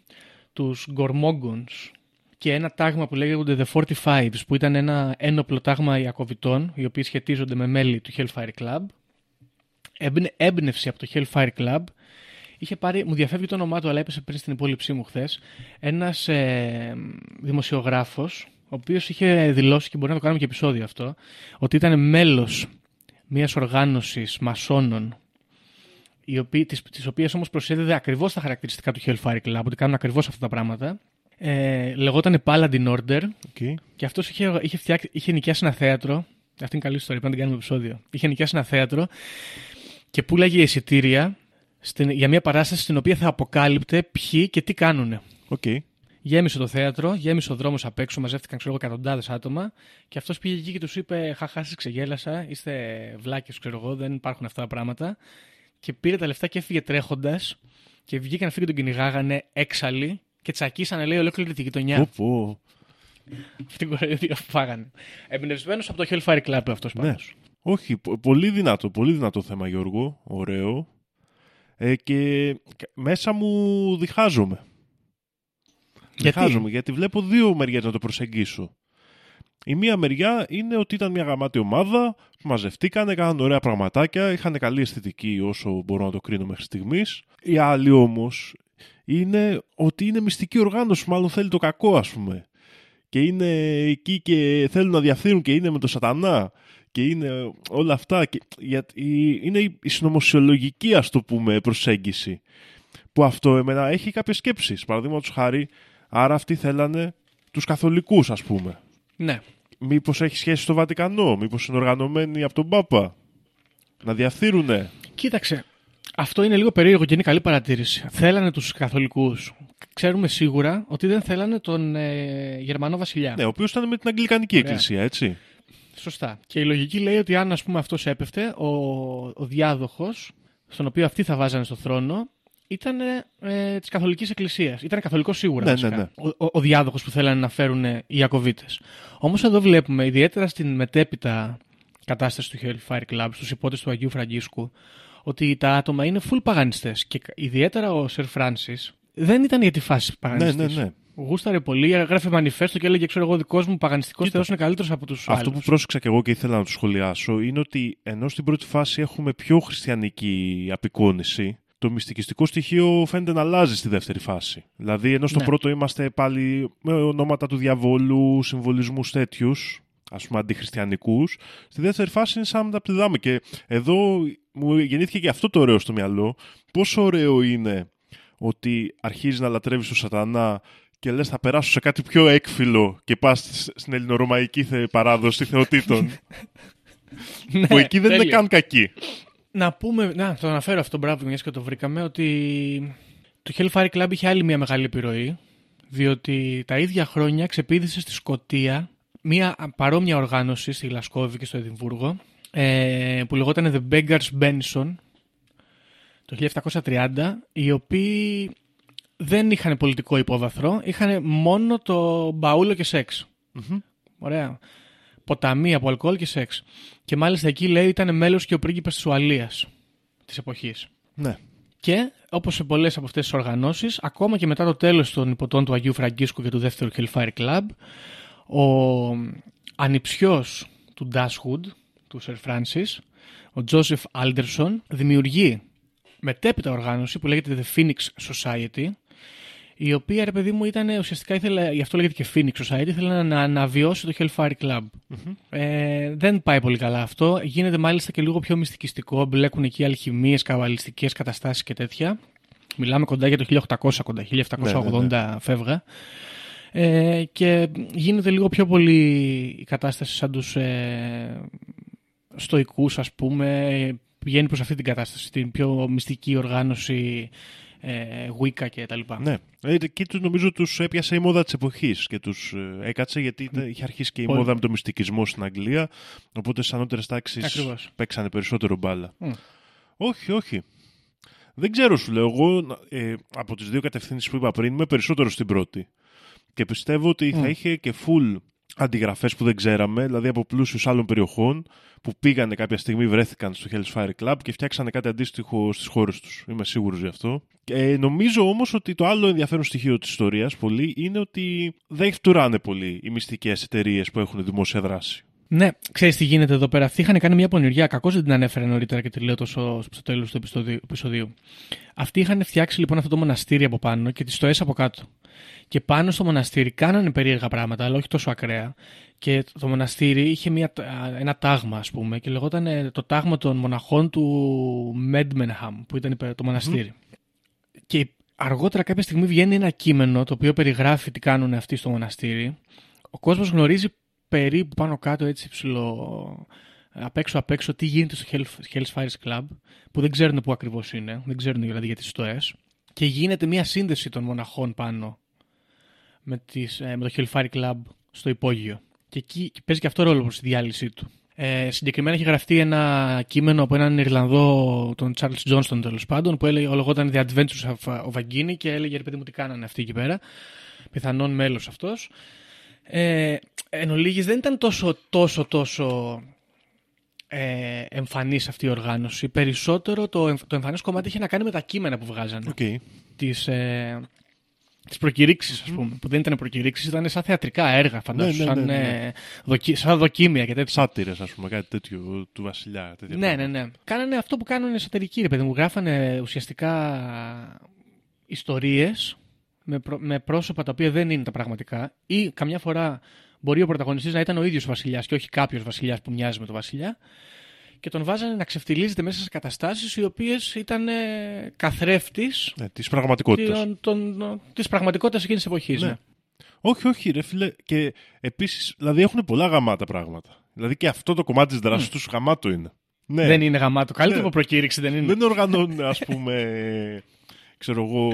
τους Gormogons και ένα τάγμα που λέγεται The 45s που ήταν ένα ένοπλο τάγμα Ιακωβιτών οι οποίοι σχετίζονται με μέλη του Hellfire Club. Έμπνε, έμπνευση από το Hellfire Club. Είχε πάρει, μου διαφεύγει το όνομά του αλλά έπεσε πριν στην υπόλοιψή μου χθες. ένας ε, δημοσιογράφος ο οποίος είχε δηλώσει και μπορεί να το κάνουμε και επεισόδιο αυτό ότι ήταν μέλος μιας οργάνωσης μασόνων οι οποίοι, τις, τις οποίες όμως προσέδιδε ακριβώς τα χαρακτηριστικά του Hellfire Club ότι κάνουν ακριβώς αυτά τα πράγματα ε, λεγόταν Paladin Order Okay. και αυτός είχε, είχε, φτιάξει, είχε νοικιάσει ένα θέατρο. Αυτή είναι καλή ιστορία, πρέπει να την κάνουμε επεισόδιο. Είχε νοικιάσει ένα θέατρο και πουλάγε εισιτήρια στην, για μια παράσταση στην οποία θα αποκάλυπτε ποιοι και τι κάνουν. Okay. Γέμισε το θέατρο, γέμισε ο δρόμος απ' έξω, μαζεύτηκαν ξέρω εγώ εκατοντάδες άτομα και αυτός πήγε εκεί και τους είπε: Χαχά, σας ξεγέλασα, είστε βλάκες, ξέρω εγώ, δεν υπάρχουν αυτά τα πράγματα. Και πήρε τα λεφτά και έφυγε τρέχοντας και βγήκαν αυτοί και τον κυνηγάγανε έξαλλοι και τσακίσανε, λέει, ολόκληρη τη γειτονιά. Πω, πω. Αυτή την κοροϊδία που φάγανε. Εμπνευσμένος από το Hellfire Club αυτός Ναι. πάντως. Όχι, πο- πολύ δυνατό, πολύ δυνατό θέμα Γιώργο, ωραίο. Ε, και κα- μέσα μου διχάζομαι. Γιατί; Διχάζομαι, γιατί βλέπω δύο μεριές να το προσεγγίσω. Η μία μεριά είναι ότι ήταν μια γαμάτη ομάδα, μαζευτήκανε, έκαναν ωραία πραγματάκια, είχαν καλή αισθητική όσο μπορώ να το κρίνω μέχρι στιγμής. Η άλλη όμως είναι ότι είναι μυστική οργάνωση, μάλλον θέλει το κακό, ας πούμε. Και είναι εκεί και θέλουν να διαφθείρουν και είναι με το σατανά και είναι όλα αυτά. Και, γιατί είναι η η συνωμοσιολογική, ας το πούμε, προσέγγιση. Που αυτό εμένα έχει κάποιες σκέψεις. Παραδείγματος χάρη, άρα αυτοί θέλανε τους καθολικούς, ας πούμε. Ναι. Μήπως έχει σχέση στο Βατικανό, μήπως είναι οργανωμένοι από τον Πάπα. Να διαφθείρουνε; Κοίταξε. Αυτό είναι λίγο περίεργο και είναι καλή παρατήρηση. Θέλανε τους καθολικούς. Ξέρουμε σίγουρα ότι δεν θέλανε τον ε, Γερμανό βασιλιά. Ναι, ο οποίος ήταν με την Αγγλικανική Ωραία. Εκκλησία, έτσι. Σωστά. Και η λογική λέει ότι αν ας πούμε αυτός έπεφτε, ο, ο διάδοχος, στον οποίο αυτοί θα βάζανε στο θρόνο, ήταν ε, της καθολικής εκκλησίας. Ήταν καθολικός σίγουρα Ναι, βασικά. ναι, ναι. Ο, ο, ο διάδοχος που θέλανε να φέρουν οι Ιακωβίτες. Όμως εδώ βλέπουμε, ιδιαίτερα στην μετέπειτα κατάσταση του Hellfire Club, στους υπότες του Αγίου Φραγκίσκου, ότι τα άτομα είναι full παγανιστές. Και ιδιαίτερα ο Σερ Φράνσις δεν ήταν για τη φάση Ναι, παγανιστής. ναι, ναι. Γούσταρε πολύ, έγραφε μανιφέστο και έλεγε: Ξέρω εγώ, δικός μου παγανιστικός Κοίτα. θεός είναι καλύτερος από τους άλλους. Αυτό που πρόσεξα και εγώ και ήθελα να το σχολιάσω είναι ότι ενώ στην πρώτη φάση έχουμε πιο χριστιανική απεικόνηση, το μυστικιστικό στοιχείο φαίνεται να αλλάζει στη δεύτερη φάση. Δηλαδή, ενώ στο Ναι. πρώτο είμαστε πάλι με ονόματα του διαβόλου, συμβολισμούς τέτοιους, ας πούμε αντιχριστιανικούς, στη δεύτερη φάση είναι σαν να τα πηδάμε. Και εδώ μου γεννήθηκε και αυτό το ωραίο στο μυαλό. Πόσο ωραίο είναι ότι αρχίζεις να λατρεύεις τον Σατανά και λες θα περάσω σε κάτι πιο έκφυλο και πας στην ελληνορωμαϊκή θε- παράδοση θεοτήτων Ναι, που εκεί δεν είναι τέλεια. καν κακή. Να πούμε, να το αναφέρω αυτό, μπράβο, μιας και το βρήκαμε, ότι το Hellfire Club είχε άλλη μια μεγάλη επιρροή, διότι τα ίδια χρόνια ξεπίδησε στη Σκωτία μια παρόμοια οργάνωση στη Γλασκόβη και στο Εδιμβούργο, ε, που λεγόταν The Beggars Benson, το 1730, οι οποίοι δεν είχαν πολιτικό υπόβαθρο, είχαν μόνο το μπαούλο και σεξ. Ωραία. Ποταμί από αλκοόλ και σεξ. Και μάλιστα εκεί λέει ήταν μέλος και ο πρίγκιπας της Ουαλίας της εποχής. Ναι. Και όπως σε πολλές από αυτές τις οργανώσεις, ακόμα και μετά το τέλος των υποτών του Αγίου Φραγκίσκου και του δεύτερου Hellfire Club, ο ανιψιός του Dashwood, του Sir Francis, ο Joseph Alderson, δημιουργεί μετέπειτα οργάνωση που λέγεται The Phoenix Society, η οποία ρε παιδί μου ήταν ουσιαστικά ήθελε, γι' αυτό λέγεται και Phoenix Society, ήθελε να, να αναβιώσει το Hellfire Club. Ε, δεν πάει πολύ καλά αυτό. Γίνεται μάλιστα και λίγο πιο μυστικιστικό. Μπλέκουν εκεί αλχημίες, καβαλιστικές καταστάσεις και τέτοια. Μιλάμε κοντά για το 1800, κοντά 1780 Ναι, φεύγα. Ε, και γίνεται λίγο πιο πολύ η κατάσταση σαν τους ε, στοικούς ας πούμε. Πηγαίνει προς αυτή την κατάσταση, την πιο μυστική οργάνωση ε, Wicca και τα λοιπά. ναι. Ε, εκεί τους, νομίζω τους έπιασε η μόδα της εποχής και τους ε, έκατσε γιατί ήταν- είχε αρχίσει και η Πολύ. μόδα με το μυστικισμό στην Αγγλία οπότε στις ανώτερες τάξεις Ακριβώς. παίξανε περισσότερο μπάλα. Μμ. Όχι, όχι. Δεν ξέρω, σου λέω. Εγώ ε, από τις δύο κατευθύνσεις που είπα πριν είμαι περισσότερο στην πρώτη. Και πιστεύω ότι θα Μμ. είχε και full αντιγραφές που δεν ξέραμε, δηλαδή από πλούσιους άλλων περιοχών που πήγανε κάποια στιγμή, βρέθηκαν στο Hell's Fire Club και φτιάξανε κάτι αντίστοιχο στις χώρες τους. Είμαι σίγουρος γι' αυτό. Ε, νομίζω όμως ότι το άλλο ενδιαφέρον στοιχείο της ιστορίας πολύ είναι ότι δεν φτουράνε πολύ οι μυστικές εταιρείες που έχουν δημόσια δράση. Ναι, ξέρεις τι γίνεται εδώ πέρα. Αυτοί είχαν κάνει μια πονηριά. Κακώς δεν την ανέφερε νωρίτερα και τη λέω τόσο στο τέλος του επεισοδίου- επεισοδίου. Αυτοί είχαν φτιάξει λοιπόν αυτό το μοναστήρι από πάνω και τις στοές από κάτω. Και πάνω στο μοναστήρι κάνανε περίεργα πράγματα, αλλά όχι τόσο ακραία. Και το μοναστήρι είχε μια, ένα τάγμα, ας πούμε, και λεγόταν ε, το τάγμα των μοναχών του Medmenham, που ήταν υπε- το μοναστήρι. Και αργότερα κάποια στιγμή βγαίνει ένα κείμενο το οποίο περιγράφει τι κάνουν αυτοί στο μοναστήρι. Ο κόσμος γνωρίζει περίπου πάνω κάτω έτσι ψηλό απ' έξω απ' έξω τι γίνεται στο Hell, Hell's Fires Club που δεν ξέρουν πού ακριβώς είναι, δεν ξέρουν δηλαδή για τις στοές και γίνεται μια σύνδεση των μοναχών πάνω με, τις, ε, με το Hellfire Club στο υπόγειο και εκεί και παίζει και αυτό ρόλο προς τη διάλυσή του. Ε, συγκεκριμένα έχει γραφτεί ένα κείμενο από έναν Ιρλανδό, τον Charles Johnston τέλος πάντων, που έλεγε, λεγόταν The Adventures of, of Aggini και έλεγε ρε παιδί μου τι κάνανε αυτοί εκεί πέρα. Πιθανόν μέλος αυτός. Ε, εν ολίγης δεν ήταν τόσο τόσο τόσο ε, εμφανής αυτή η οργάνωση. Περισσότερο το, εμφ- το εμφανές κομμάτι είχε να κάνει με τα κείμενα που βγάζανε. Okay. Τις, ε, τις προκηρύξεις ας πούμε. Που δεν ήταν προκηρύξεις, ήταν σαν θεατρικά έργα φαντάσου. Ναι, ναι, σαν, ναι, ναι. ε, δοκι- σαν δοκίμια και τέτοια. Σάτυρες, ας πούμε, κάτι τέτοιο του βασιλιά. τέτοια Ναι, ναι, πράγματα. ναι. Κάνανε αυτό που κάνουν οι εσωτερικοί, ρε παιδί μου. Γράφανε ουσιαστικά ιστορίες με, πρό- με πρόσωπα τα οποία δεν είναι τα πραγματικά ή καμιά φορά μπορεί ο πρωταγωνιστής να ήταν ο ίδιος ο βασιλιάς και όχι κάποιος βασιλιάς που μοιάζει με τον βασιλιά και τον βάζανε να ξεφτιλίζεται μέσα σε καταστάσεις οι οποίες ήταν ε, καθρέφτης Ναι, της πραγματικότητας. των, των, της πραγματικότητας εκείνης της εποχής. Ναι. Ναι. Όχι, όχι, ρε φίλε. Και επίσης, δηλαδή έχουν πολλά γαμάτα πράγματα. Δηλαδή και αυτό το κομμάτι της δράσης τους γαμάτο είναι. Ναι, Δεν είναι γαμάτο. Καλύτερο Ναι. από προκήρυξη δεν είναι. δεν οργανώνουν, ας πούμε, ξέρω εγώ,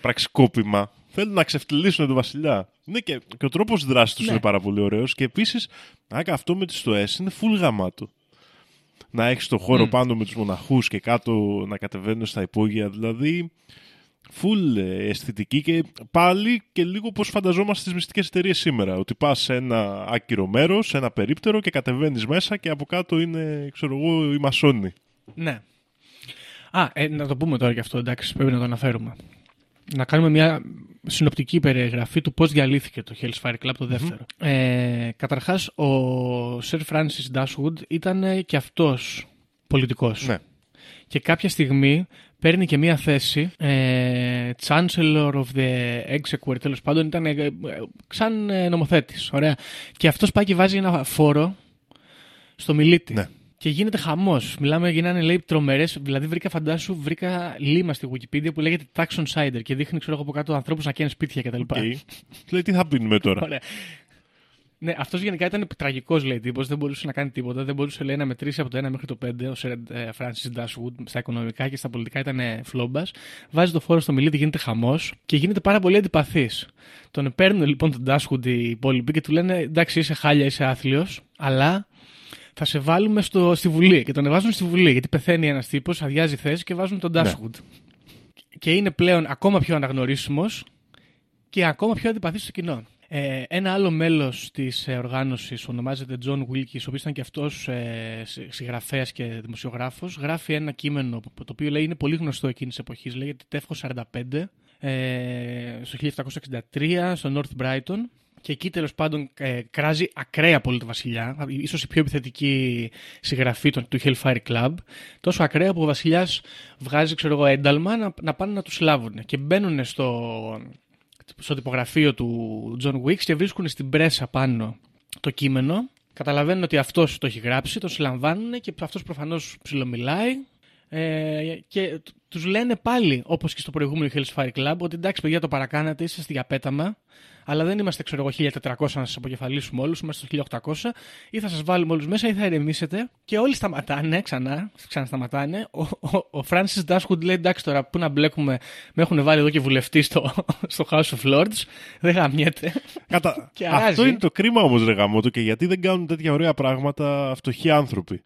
πραξικόπημα. Θέλουν να ξεφτυλίσουν τον Βασιλιά. Ναι, και, και ο τρόπος δράσης τους Ναι. είναι πάρα πολύ ωραίος. Και επίσης, αυτό με τις στοές είναι full γαμάτο. Να έχεις το χώρο Μμ. πάνω με τους μοναχούς και κάτω να κατεβαίνουν στα υπόγεια. Δηλαδή, full ε, αισθητική και πάλι και λίγο πώς φανταζόμαστε στις μυστικές εταιρείες σήμερα. Ότι πας σε ένα άκυρο μέρος, σε ένα περίπτερο και κατεβαίνεις μέσα και από κάτω είναι, ξέρω εγώ, οι μασόνοι. Ναι. Α, ε, να το πούμε τώρα και αυτό, εντάξει, πρέπει να το αναφέρουμε. να κάνουμε μια συνοπτική περιγραφή του πώς διαλύθηκε το Hell's Fire Club το δευτερο Ε, καταρχάς, ο Sir Francis Dashwood ήταν ε, και αυτός πολιτικός. Ναι. Και κάποια στιγμή παίρνει και μία θέση ε, Chancellor of the Exequer, τέλος πάντων ήταν ε, ε, σαν ε, νομοθέτης. Ωραία. Και αυτός πάει και βάζει ένα φόρο στο μηλίτη. Ναι. Και γίνεται χαμός. Μιλάμε, γίνανε λέει τρομερές. Δηλαδή, βρήκα, φαντάσου, βρήκα λήμμα στη Wikipedia που λέγεται Tax on Cider και δείχνει, ξέρω εγώ από κάτω ανθρώπους να καίνουν σπίτια κτλ. Οκ. Λέει τι θα πίνουμε τώρα; Ωραία. Ναι, αυτός γενικά ήταν τραγικός, λέει τύπος. Δεν μπορούσε να κάνει τίποτα. Δεν μπορούσε λέει, να μετρήσει από το 1 μέχρι το 5. Ο Σερ Φράνσις Ντάσγουντ στα οικονομικά και στα πολιτικά ήταν φλόμπας. Βάζει το φόρο στο μηλίτη, γίνεται χαμός και γίνεται πάρα πολύ αντιπαθής. Τον παίρνουν λοιπόν τον Ντάσγουντ οι υπόλοιποι και του λένε εντάξει, είσαι χάλια, είσαι άθλιος, αλλά θα σε βάλουμε στο, στη Βουλή. Και τον βάζουν στη Βουλή γιατί πεθαίνει ένας τύπος, αδειάζει θέση και βάζουν τον Ντάσουτ. Και είναι πλέον ακόμα πιο αναγνωρίσιμος και ακόμα πιο αντιπαθής στο κοινό. Ε, ένα άλλο μέλος της ε, οργάνωσης ονομάζεται John Wilkes, ο οποίος ήταν και αυτός ε, συγγραφέας και δημοσιογράφος. Γράφει ένα κείμενο που- το οποίο λέει είναι πολύ γνωστό εκείνης της εποχής. Λέγεται Τεύχος 45, ε, στο 1763, στο North Brighton. Και εκεί τέλος πάντων ε, κράζει ακραία πολύ το βασιλιά, ίσως η πιο επιθετική συγγραφή των- του Hellfire Club. Τόσο ακραία που ο βασιλιάς βγάζει, ξέρω εγώ, ένταλμα να, να πάνε να τους λάβουν. Και μπαίνουν στο, στο τυπογραφείο του John Wicks και βρίσκουν στην πρέσα πάνω το κείμενο. Καταλαβαίνουν ότι αυτός το έχει γράψει, το συλλαμβάνουν και αυτός προφανώς ψιλομιλάει. Ε, και τους λένε πάλι, όπως και στο προηγούμενο Hell's Fire Club, ότι εντάξει, παιδιά, το παρακάνατε, είσαστε για πέταμα, αλλά δεν είμαστε, ξέρω εγώ, 1400 να σας αποκεφαλίσουμε όλους, είμαστε στο 1800, ή θα σας βάλουμε όλους μέσα ή θα ηρεμήσετε. Και όλοι σταματάνε ξανά, ξανασταματάνε. Ο, ο, ο Francis Dashwood λέει: Εντάξει, τώρα πού να μπλέκουμε, με έχουν βάλει εδώ και βουλευτή στο, στο House of Lords, δεν γαμιέται. Κατα... Και αράζει. Αυτό είναι το κρίμα όμως, ρε γαμότο, και γιατί δεν κάνουν τέτοια ωραία πράγματα φτωχοί άνθρωποι.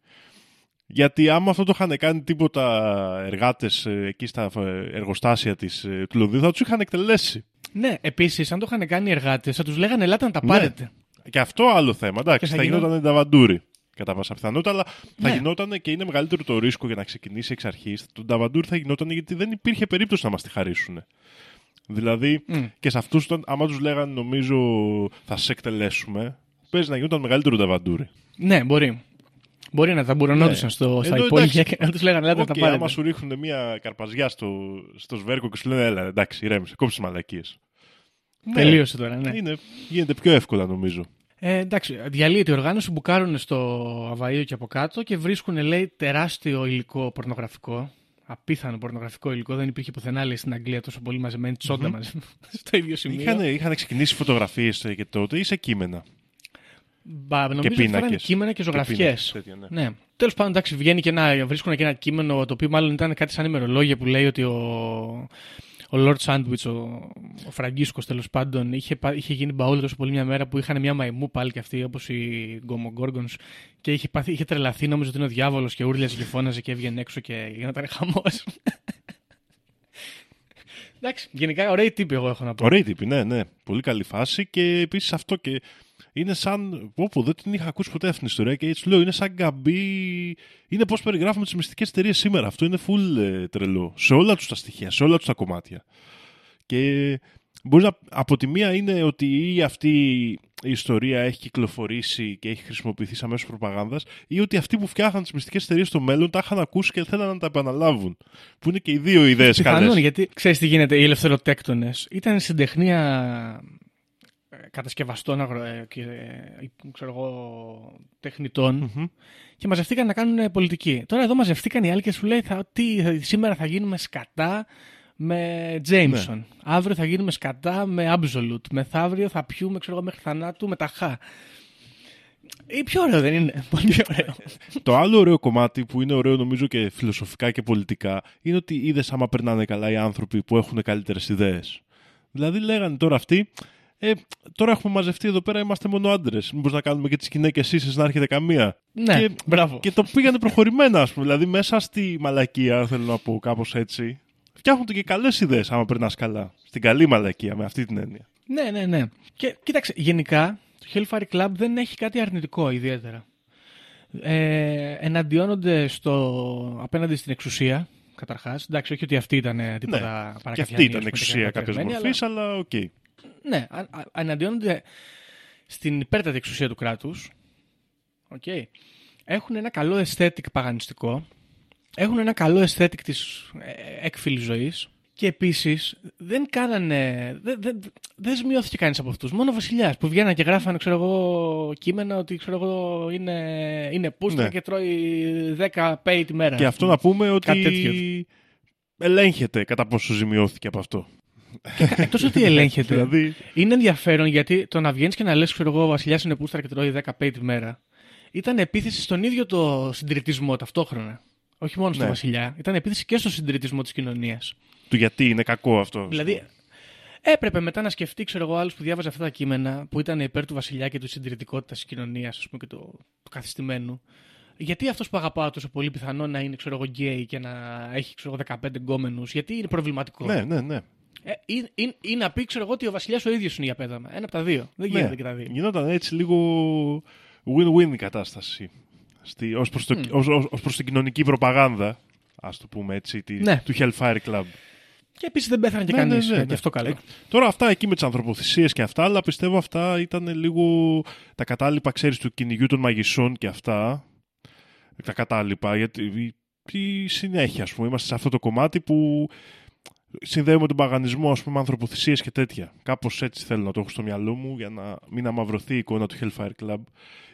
Γιατί άμα αυτό το είχαν κάνει τίποτα εργάτες εκεί στα ε, εργοστάσια της, ε, του Λονδίνου, θα τους είχαν εκτελέσει. ναι, επίσης, αν το είχαν κάνει οι εργάτες, θα τους λέγανε: Ελάτε να τα Ναι. πάρετε. Και αυτό άλλο θέμα. Εντάξει, Και θα θα, γινό- γινόταν ταβαντούρι. Κατά πάσα πιθανότητα, αλλά θα Ναι. γινόταν και είναι μεγαλύτερο το ρίσκο για να ξεκινήσει εξ αρχής. Το ταβαντούρι θα γινόταν γιατί δεν υπήρχε περίπτωση να μας τη χαρίσουν. Δηλαδή, Μμ. και σε αυτούς, άμα τους λέγανε, νομίζω, θα σε εκτελέσουμε, παίζει να γινόταν μεγαλύτερο ταβαντούρι. Ναι, μπορεί. Μπορεί να τα μπουρονόντουσαν στο, στα Ενώ υπόγεια εντάξει, και να τους λέγανε: Ελάτε να τα Οκ, πάρετε. άμα σου ρίχνουν μια καρπαζιά στο, στο σβέρκο και σου λένε, Έλα, εντάξει, ηρέμησε, κόψει μαλακίες. Τελείωσε τώρα, ναι. Είναι, γίνεται πιο εύκολα, νομίζω. Ε, εντάξει, διαλύεται η οργάνωση, μπουκάρουν στο Αβαΐο και από κάτω και βρίσκουν, λέει, τεράστιο υλικό πορνογραφικό. Απίθανο πορνογραφικό υλικό. Δεν υπήρχε πουθενά, λέει, στην Αγγλία τόσο πολύ μαζεμένη τσόντα μαζεμένη στο ίδιο σημείο. Είχαν, είχαν ξεκινήσει φωτογραφίες και τότε ή σε κείμενα. Μπα, νομίζω ότι πίνακες. ήταν κείμενα και ζωγραφιέ. πίνακες, τέτοια, ναι. ναι. Τέλος πάντων, εντάξει, βγαίνει και ένα, βρίσκουν και ένα κείμενο το οποίο μάλλον ήταν κάτι σαν ημερολόγια που λέει ότι ο, ο Lord Sandwich, ο, ο Φραγκίσκος τέλος πάντων, είχε, πα- είχε γίνει μπαόλο τόσο πολύ μια μέρα που είχαν μια μαϊμού πάλι και αυτή όπως οι Γκομογκόργονς και είχε, πάθει, είχε τρελαθεί, νόμιζε ότι είναι ο διάβολος και ούρλιαζε και φώναζε και έβγαινε έξω και γινόταν χαμός. Εντάξει, γενικά ωραίοι τύποι εγώ έχω να πω. Ωραία τύπη, ναι, ναι. Πολύ καλή φάση και επίσης αυτό και είναι σαν. Όπου δεν την είχα ακούσει ποτέ αυτήν την ιστορία και έτσι λέω, είναι σαν γκαμπί. Είναι πώς περιγράφουμε τις μυστικές εταιρείες σήμερα. Αυτό είναι full ε, τρελό. Σε όλα τους τα στοιχεία, σε όλα τους τα κομμάτια. Και μπορείς να. Από τη μία είναι ότι ή αυτή η ιστορία έχει κυκλοφορήσει και έχει χρησιμοποιηθεί σαν μέσο προπαγάνδας, ή ότι αυτοί που φτιάχναν τις μυστικές εταιρείες στο μέλλον τα είχαν ακούσει και θέλαν να τα επαναλάβουν. Που είναι και οι δύο ιδέες Πιθανόν, καλές. γιατί ξέρεις τι γίνεται, οι ελευθεροτέκτονες ήταν συντεχνία ε, κατασκευαστών αγρο, ε, και ε, ξέρω εγώ, τεχνητών και μαζευτήκαν να κάνουν ε, πολιτική. Τώρα εδώ μαζευτήκαν οι άλλοι και σου λέει θα, τι, θα- σήμερα θα γίνουμε σκατά με Jameson. Ναι. Αύριο θα γίνουμε σκατά με Absolute. Μεθαύριο θα πιούμε ξέρω εγώ, μέχρι θανάτου με τα χα. Ή πιο ωραίο δεν είναι. Πολύ ωραίο. Το άλλο ωραίο κομμάτι που είναι ωραίο νομίζω και φιλοσοφικά και πολιτικά είναι ότι είδες άμα περνάνε καλά οι άνθρωποι που έχουν καλύτερες ιδέες. Δηλαδή λέγανε τώρα αυτοί, ε, τώρα έχουμε μαζευτεί εδώ πέρα, είμαστε μόνο άντρες. Μήπως να κάνουμε και τις γυναίκες ίσες να έρχεται καμία. ναι, και, μπράβο. και το πήγανε προχωρημένα, ας πούμε. Δηλαδή μέσα στη μαλακία, θέλω να πω κάπως έτσι, φτιάχνονται και καλές ιδέες άμα περνάς καλά. Στην καλή μαλακία, με αυτή την έννοια. Ναι, ναι, ναι. Και κοίταξε, γενικά το Hellfire Club δεν έχει κάτι αρνητικό ιδιαίτερα. Ε, εναντιώνονται στο, απέναντι στην εξουσία, καταρχάς. Εντάξει, όχι ότι αυτή ήταν ε, τίποτα Ναι. Και παρακατιανή, αυτή ήταν ας πούμε, και εξουσία κάποια κατερευμένη, μορφής, αλλά οκ. Ναι, α- α- εναντιώνονται στην υπέρτατη εξουσία του κράτους. Okay. Έχουν ένα καλό aesthetic παγανιστικό. Έχουν ένα καλό aesthetic της ε, έκφυλης ζωής. Και επίσης δεν κάνανε. Δεν, δεν, δεν ζημιώθηκε κανείς από αυτούς. Μόνο ο Βασιλιάς που βγαίνανε και γράφανε, ξέρω εγώ, κείμενα ότι ξέρω εγώ, είναι, είναι πούστα Ναι. και τρώει 10 πέη τη μέρα. Και αυτό να πούμε Κάτι τέτοιο. ότι ελέγχεται κατά πόσο ζημιώθηκε από αυτό. Εκτός ότι ελέγχεται. Δηλαδή, Είναι ενδιαφέρον γιατί το να βγαίνεις και να λες, ξέρω εγώ, ο Βασιλιάς είναι πούστρα και τρώει 10 pay τη μέρα. Ήταν επίθεση στον ίδιο το συντηρητισμό ταυτόχρονα. Όχι μόνο στον Ναι. Βασιλιά. Ήταν επίθεση και στο συντηρητισμό της κοινωνίας. του γιατί είναι κακό αυτό. Δηλαδή, έπρεπε μετά να σκεφτεί, ξέρω εγώ, άλλου που διάβαζε αυτά τα κείμενα που ήταν υπέρ του Βασιλιά και της συντηρητικότητας της κοινωνίας, ας πούμε, και του, του καθιστημένου. Γιατί αυτός που αγαπάω τόσο πολύ πιθανό να είναι, ξέρω εγώ, γκέι και να έχει, ξέρω εγώ, 15 γκόμενους, γιατί είναι προβληματικό. Ναι, ναι, ναι. Ε, ή, ή, ή να πει, ξέρω εγώ, ότι ο Βασιλιάς ο ίδιος είναι για πέδαμα. Ένα από τα δύο. Δεν γίνεται ναι. και τα δύο. Γινόταν έτσι λίγο win-win η κατάσταση. Στη, ως, προς το, ως, ως, ως προς την κοινωνική προπαγάνδα, ας το πούμε έτσι, τη, Ναι. του Hellfire Club. Και επίσης δεν πέθανε και Ναι, κανείς. ναι, ναι, ναι. Και αυτό καλό. Ε, Τώρα αυτά εκεί με τις ανθρωποθυσίες και αυτά, αλλά πιστεύω αυτά ήταν λίγο τα κατάλοιπα, ξέρεις, του κυνηγιού των μαγισσών και αυτά. Τα κατάλοιπα, γιατί η συνέχεια, ας πούμε, είμαστε σε αυτό το κομμάτι που συνδέουμε τον παγανισμό, ας πούμε, με ανθρωποθυσίες και τέτοια. Κάπως έτσι θέλω να το έχω στο μυαλό μου για να μην αμαυρωθεί η εικόνα του Hellfire Club,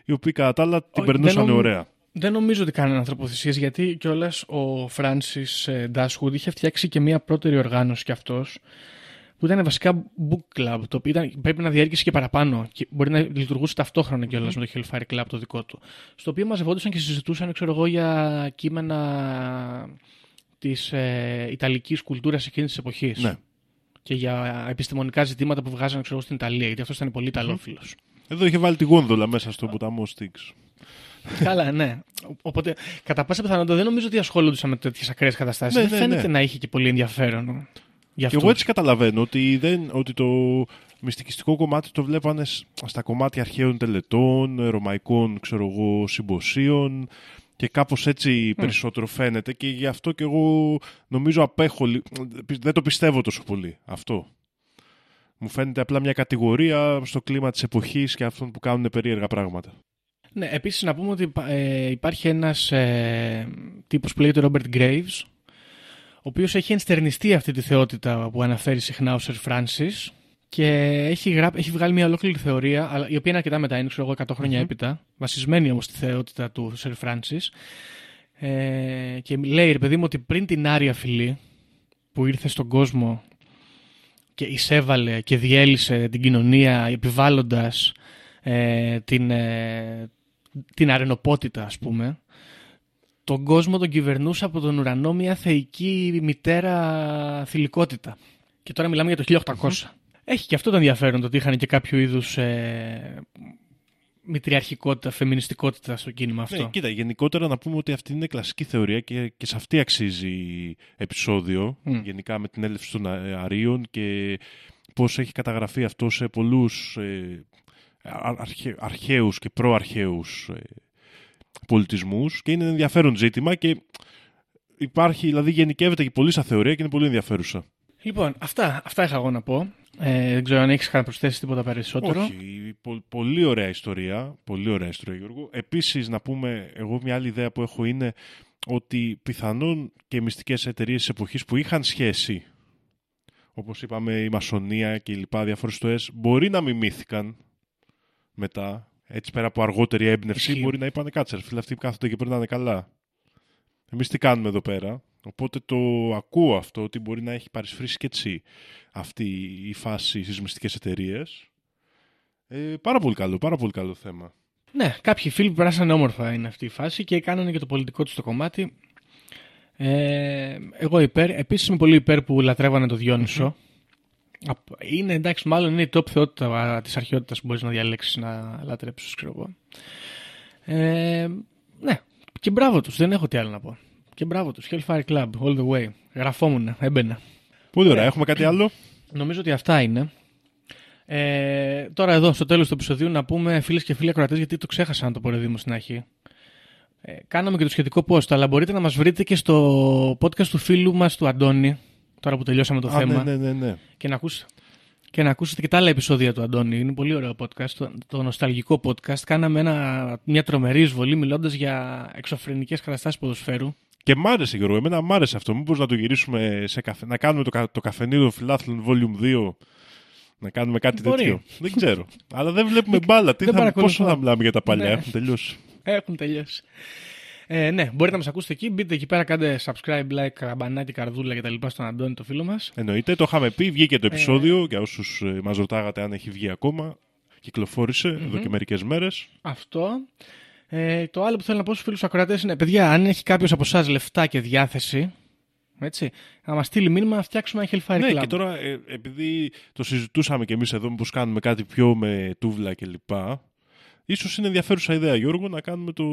οι οποίοι κατά τα άλλα την Όχι, περνούσαν δεν νομ- ωραία. Δεν νομίζω ότι κάνανε ανθρωποθυσίες γιατί κιόλας ο Φράνσις Ντάσχουντ είχε φτιάξει και μία πρώτερη οργάνωση κι αυτός που ήταν βασικά book club, το οποίο ήταν, πρέπει να διέρχεσαι και παραπάνω και μπορεί να λειτουργούσε ταυτόχρονα κιόλας με το Hellfire Club το δικό του. Στο οποίο μαζευόντουσαν και συζητούσαν, ξέρω εγώ, για κείμενα της ε, Ιταλικής κουλτούρας εκείνης της εποχής. Ναι. Και για επιστημονικά ζητήματα που βγάζανε ξέρω, εγώ, στην Ιταλία, γιατί αυτός ήταν πολύ Ιταλόφιλος. Εδώ είχε βάλει τη γόνδολα μέσα στο ποταμό Styx. Καλά, ναι. Οπότε, κατά πάσα πιθανότητα δεν νομίζω ότι ασχολούνταν με τέτοιες ακραίες καταστάσεις. Ναι, δεν ναι, φαίνεται ναι. να είχε και πολύ ενδιαφέρον. Για Και αυτούς. εγώ έτσι καταλαβαίνω ότι, δεν, ότι το μυστικιστικό κομμάτι το βλέπανε σ- στα κομμάτια αρχαίων τελετών, ρωμαϊκών ξέρω εγώ, συμποσίων και κάπως έτσι περισσότερο φαίνεται και γι' αυτό και εγώ νομίζω απέχω, λι- δεν το πιστεύω τόσο πολύ αυτό. Μου φαίνεται απλά μια κατηγορία στο κλίμα της εποχής και αυτών που κάνουν περίεργα πράγματα. Ναι, επίσης να πούμε ότι ε, υπάρχει ένας ε, τύπος που λέγεται Robert Graves, ο οποίος έχει ενστερνιστεί αυτή τη θεότητα που αναφέρει συχνά ο Sir Francis και έχει, γρά... έχει βγάλει μια ολόκληρη θεωρία, αλλά, η οποία είναι αρκετά μετά, είναι ξέρω εγώ 100 χρονια έπειτα, βασισμένη όμως στη θεότητα του Sir Francis. Ε, και λέει, ρε παιδί μου, ότι πριν την Άρια φυλή που ήρθε στον κόσμο και εισέβαλε και διέλυσε την κοινωνία επιβάλλοντας ε, την, ε, την αρενοπότητα ας πούμε τον κόσμο τον κυβερνούσε από τον ουρανό μια θεϊκή μητέρα θηλυκότητα. Και τώρα μιλάμε για το 1800 έχει και αυτό το ενδιαφέρον το ότι είχαν και κάποιο είδους ε, μητριαρχικότητα, φεμινιστικότητα στο κίνημα αυτό Ναι, κοίτα, γενικότερα να πούμε ότι αυτή είναι κλασική θεωρία και, και σε αυτή αξίζει επεισόδιο, Μμ. γενικά με την έλευση των α- αρίων και πώς έχει καταγραφεί αυτό σε πολλούς ε, α- αρχαί- αρχαίους και προαρχαίους ε, πολιτισμούς και είναι ενδιαφέρον ζήτημα και υπάρχει, δηλαδή γενικεύεται και πολύ σαν θεωρία και είναι πολύ ενδιαφέρουσα. Λοιπόν, αυτά, αυτά είχα εγώ να πω. Ε, δεν ξέρω αν έχεις να προσθέσει τίποτα περισσότερο. Όχι, πο- πολύ ωραία ιστορία. Πολύ ωραία ιστορία, Γιώργο. Επίσης, να πούμε, εγώ μια άλλη ιδέα που έχω είναι ότι πιθανόν και οι μυστικές εταιρείες της εποχής που είχαν σχέση, όπως είπαμε η Μασονία και οι λοιπά διάφορες ιστορίες, μπορεί να μιμήθηκαν μετά. Έτσι πέρα από αργότερη έμπνευση, Ισχύει. μπορεί να είπανε κάτσε, ρε φίλε, αυτοί που κάθονται και περνάνε καλά. Εμείς τι κάνουμε εδώ πέρα; Οπότε το ακούω αυτό ότι μπορεί να έχει παρισφρήσει και έτσι αυτή η φάση στις μυστικές εταιρείες. Ε, πάρα πολύ καλό, πάρα πολύ καλό θέμα. Ναι, κάποιοι φίλοι που περάσανε όμορφα είναι αυτή η φάση και κάνανε και το πολιτικό τους το κομμάτι. Ε, εγώ υπέρ. Επίσης είμαι πολύ υπέρ που λατρεύανε το διονυσο Απ- Είναι εντάξει, μάλλον είναι η top θεότητα της αρχαιότητας που μπορείς να διαλέξεις να λατρέψεις, ξέρω εγώ. Ε, ναι, και μπράβο τους, δεν έχω τι άλλο να πω. Και μπράβο τους. Hellfire Club, all the way. Γραφόμουν, έμπαινα. Πολύ ωραία. Ωραία. Έχουμε κάτι άλλο; Νομίζω ότι αυτά είναι. Ε, τώρα εδώ στο τέλος του επεισοδίου να πούμε φίλες και φίλοι ακροατές γιατί το ξέχασα να το πω ρε Δήμο στην αρχή Ε, κάναμε και το σχετικό post, αλλά μπορείτε να μας βρείτε και στο podcast του φίλου μας του Αντώνη, τώρα που τελειώσαμε το Α, θέμα, ναι, ναι, ναι, ναι. και, να ακούσετε, και να ακούσετε και τα άλλα επεισόδια του Αντώνη. Είναι πολύ ωραίο podcast, το, το νοσταλγικό podcast. Κάναμε ένα, μια τρομερή εισβολή μιλώντας για εξωφρενικές καταστάσεις ποδοσφαίρου. Και μ' άρεσε Γιώργο, εμένα μ' άρεσε αυτό. Μήπως να το γυρίσουμε σε καφέ, να κάνουμε το, κα- το καφενείο φιλάθλων Volume 2, να κάνουμε κάτι Μπορεί. τέτοιο. δεν ξέρω. Αλλά δεν βλέπουμε μπάλα. Τι δεν θα, παρακολουθώ. πόσο θα μιλάμε για τα παλιά, Ναι. έχουν τελειώσει. Έχουν τελειώσει. Ε, ναι, μπορείτε να μας ακούσετε εκεί. Μπείτε εκεί πέρα, κάντε subscribe, like, καμπανάκι, καρδούλα και τα λοιπά στον Αντώνη, το φίλο μας. Εννοείται, το είχαμε πει, βγήκε το επεισόδιο για όσους ε, μας ρωτάγατε αν έχει βγει ακόμα. Κυκλοφόρησε εδώ και μερικές μέρες. Αυτό. Ε, το άλλο που θέλω να πω στους φίλους ακροατές είναι, παιδιά, αν έχει κάποιος από εσάς λεφτά και διάθεση, έτσι, να μας στείλει μήνυμα να φτιάξουμε ένα Hellfire Ναι, Club. και τώρα ε, επειδή το συζητούσαμε και εμείς εδώ μήπως κάνουμε κάτι πιο με τούβλα κλπ. Ίσως είναι ενδιαφέρουσα ιδέα Γιώργο να κάνουμε το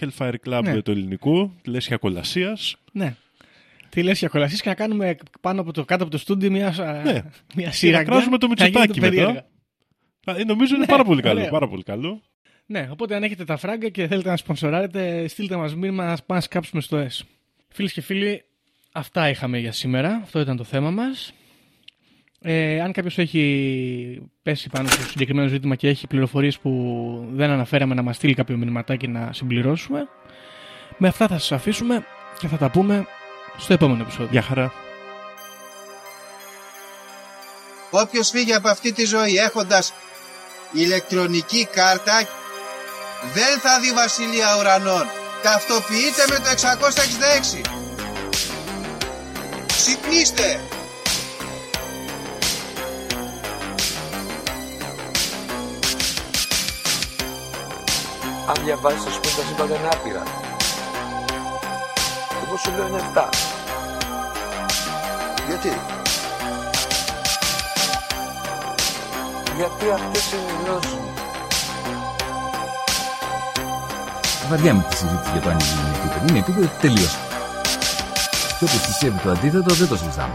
Hellfire Club Ναι. το ελληνικό, λέσχια κολασίας. Ναι. Τι λες για κολασίες και να κάνουμε πάνω από το, κάτω από το στούντιο μια, Ναι. μια Και να σύραγγα. κράζουμε το να γίνεται Μητσοτάκι περίεργα. μετά. Α, ε, νομίζω είναι Ναι, πάρα πολύ καλό. ωραία. Πάρα πολύ καλό. Ναι, οπότε αν έχετε τα φράγκα και θέλετε να σπονσοράρετε, στείλτε μας μήνυμα να πάμε να σκάψουμε στο S. Φίλες και φίλοι, αυτά είχαμε για σήμερα. Αυτό ήταν το θέμα μας. Ε, αν κάποιος έχει πέσει πάνω στο συγκεκριμένο ζήτημα και έχει πληροφορίες που δεν αναφέραμε να μας στείλει κάποιο μηνυματάκι να συμπληρώσουμε, με αυτά θα σας αφήσουμε και θα τα πούμε στο επόμενο επεισόδιο. Γεια χαρά. Όποιος φύγει από αυτή τη ζωή έχοντας ηλεκτρονική κάρτα δεν θα δει βασιλεία ουρανών. Ταυτοποιείτε με το 666. Ξυπνήστε! Αν διαβάζεις θα σου πει τα σύμπαντα είναι άπειρα. Εγώ σου λέω είναι 7. Γιατί; Γιατί αυτές είναι οι γνώσεις μου. Βαριάμαι τη συζήτηση για το αν η γη είναι επίπεδη. Είναι επίπεδη, τελείωσε. Και όποιος πιστεύει το αντίθετο δεν το συζητάμε.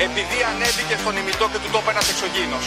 Επειδή ανέβηκε στον ημιτό και του το είπε ένας εξωγήινος.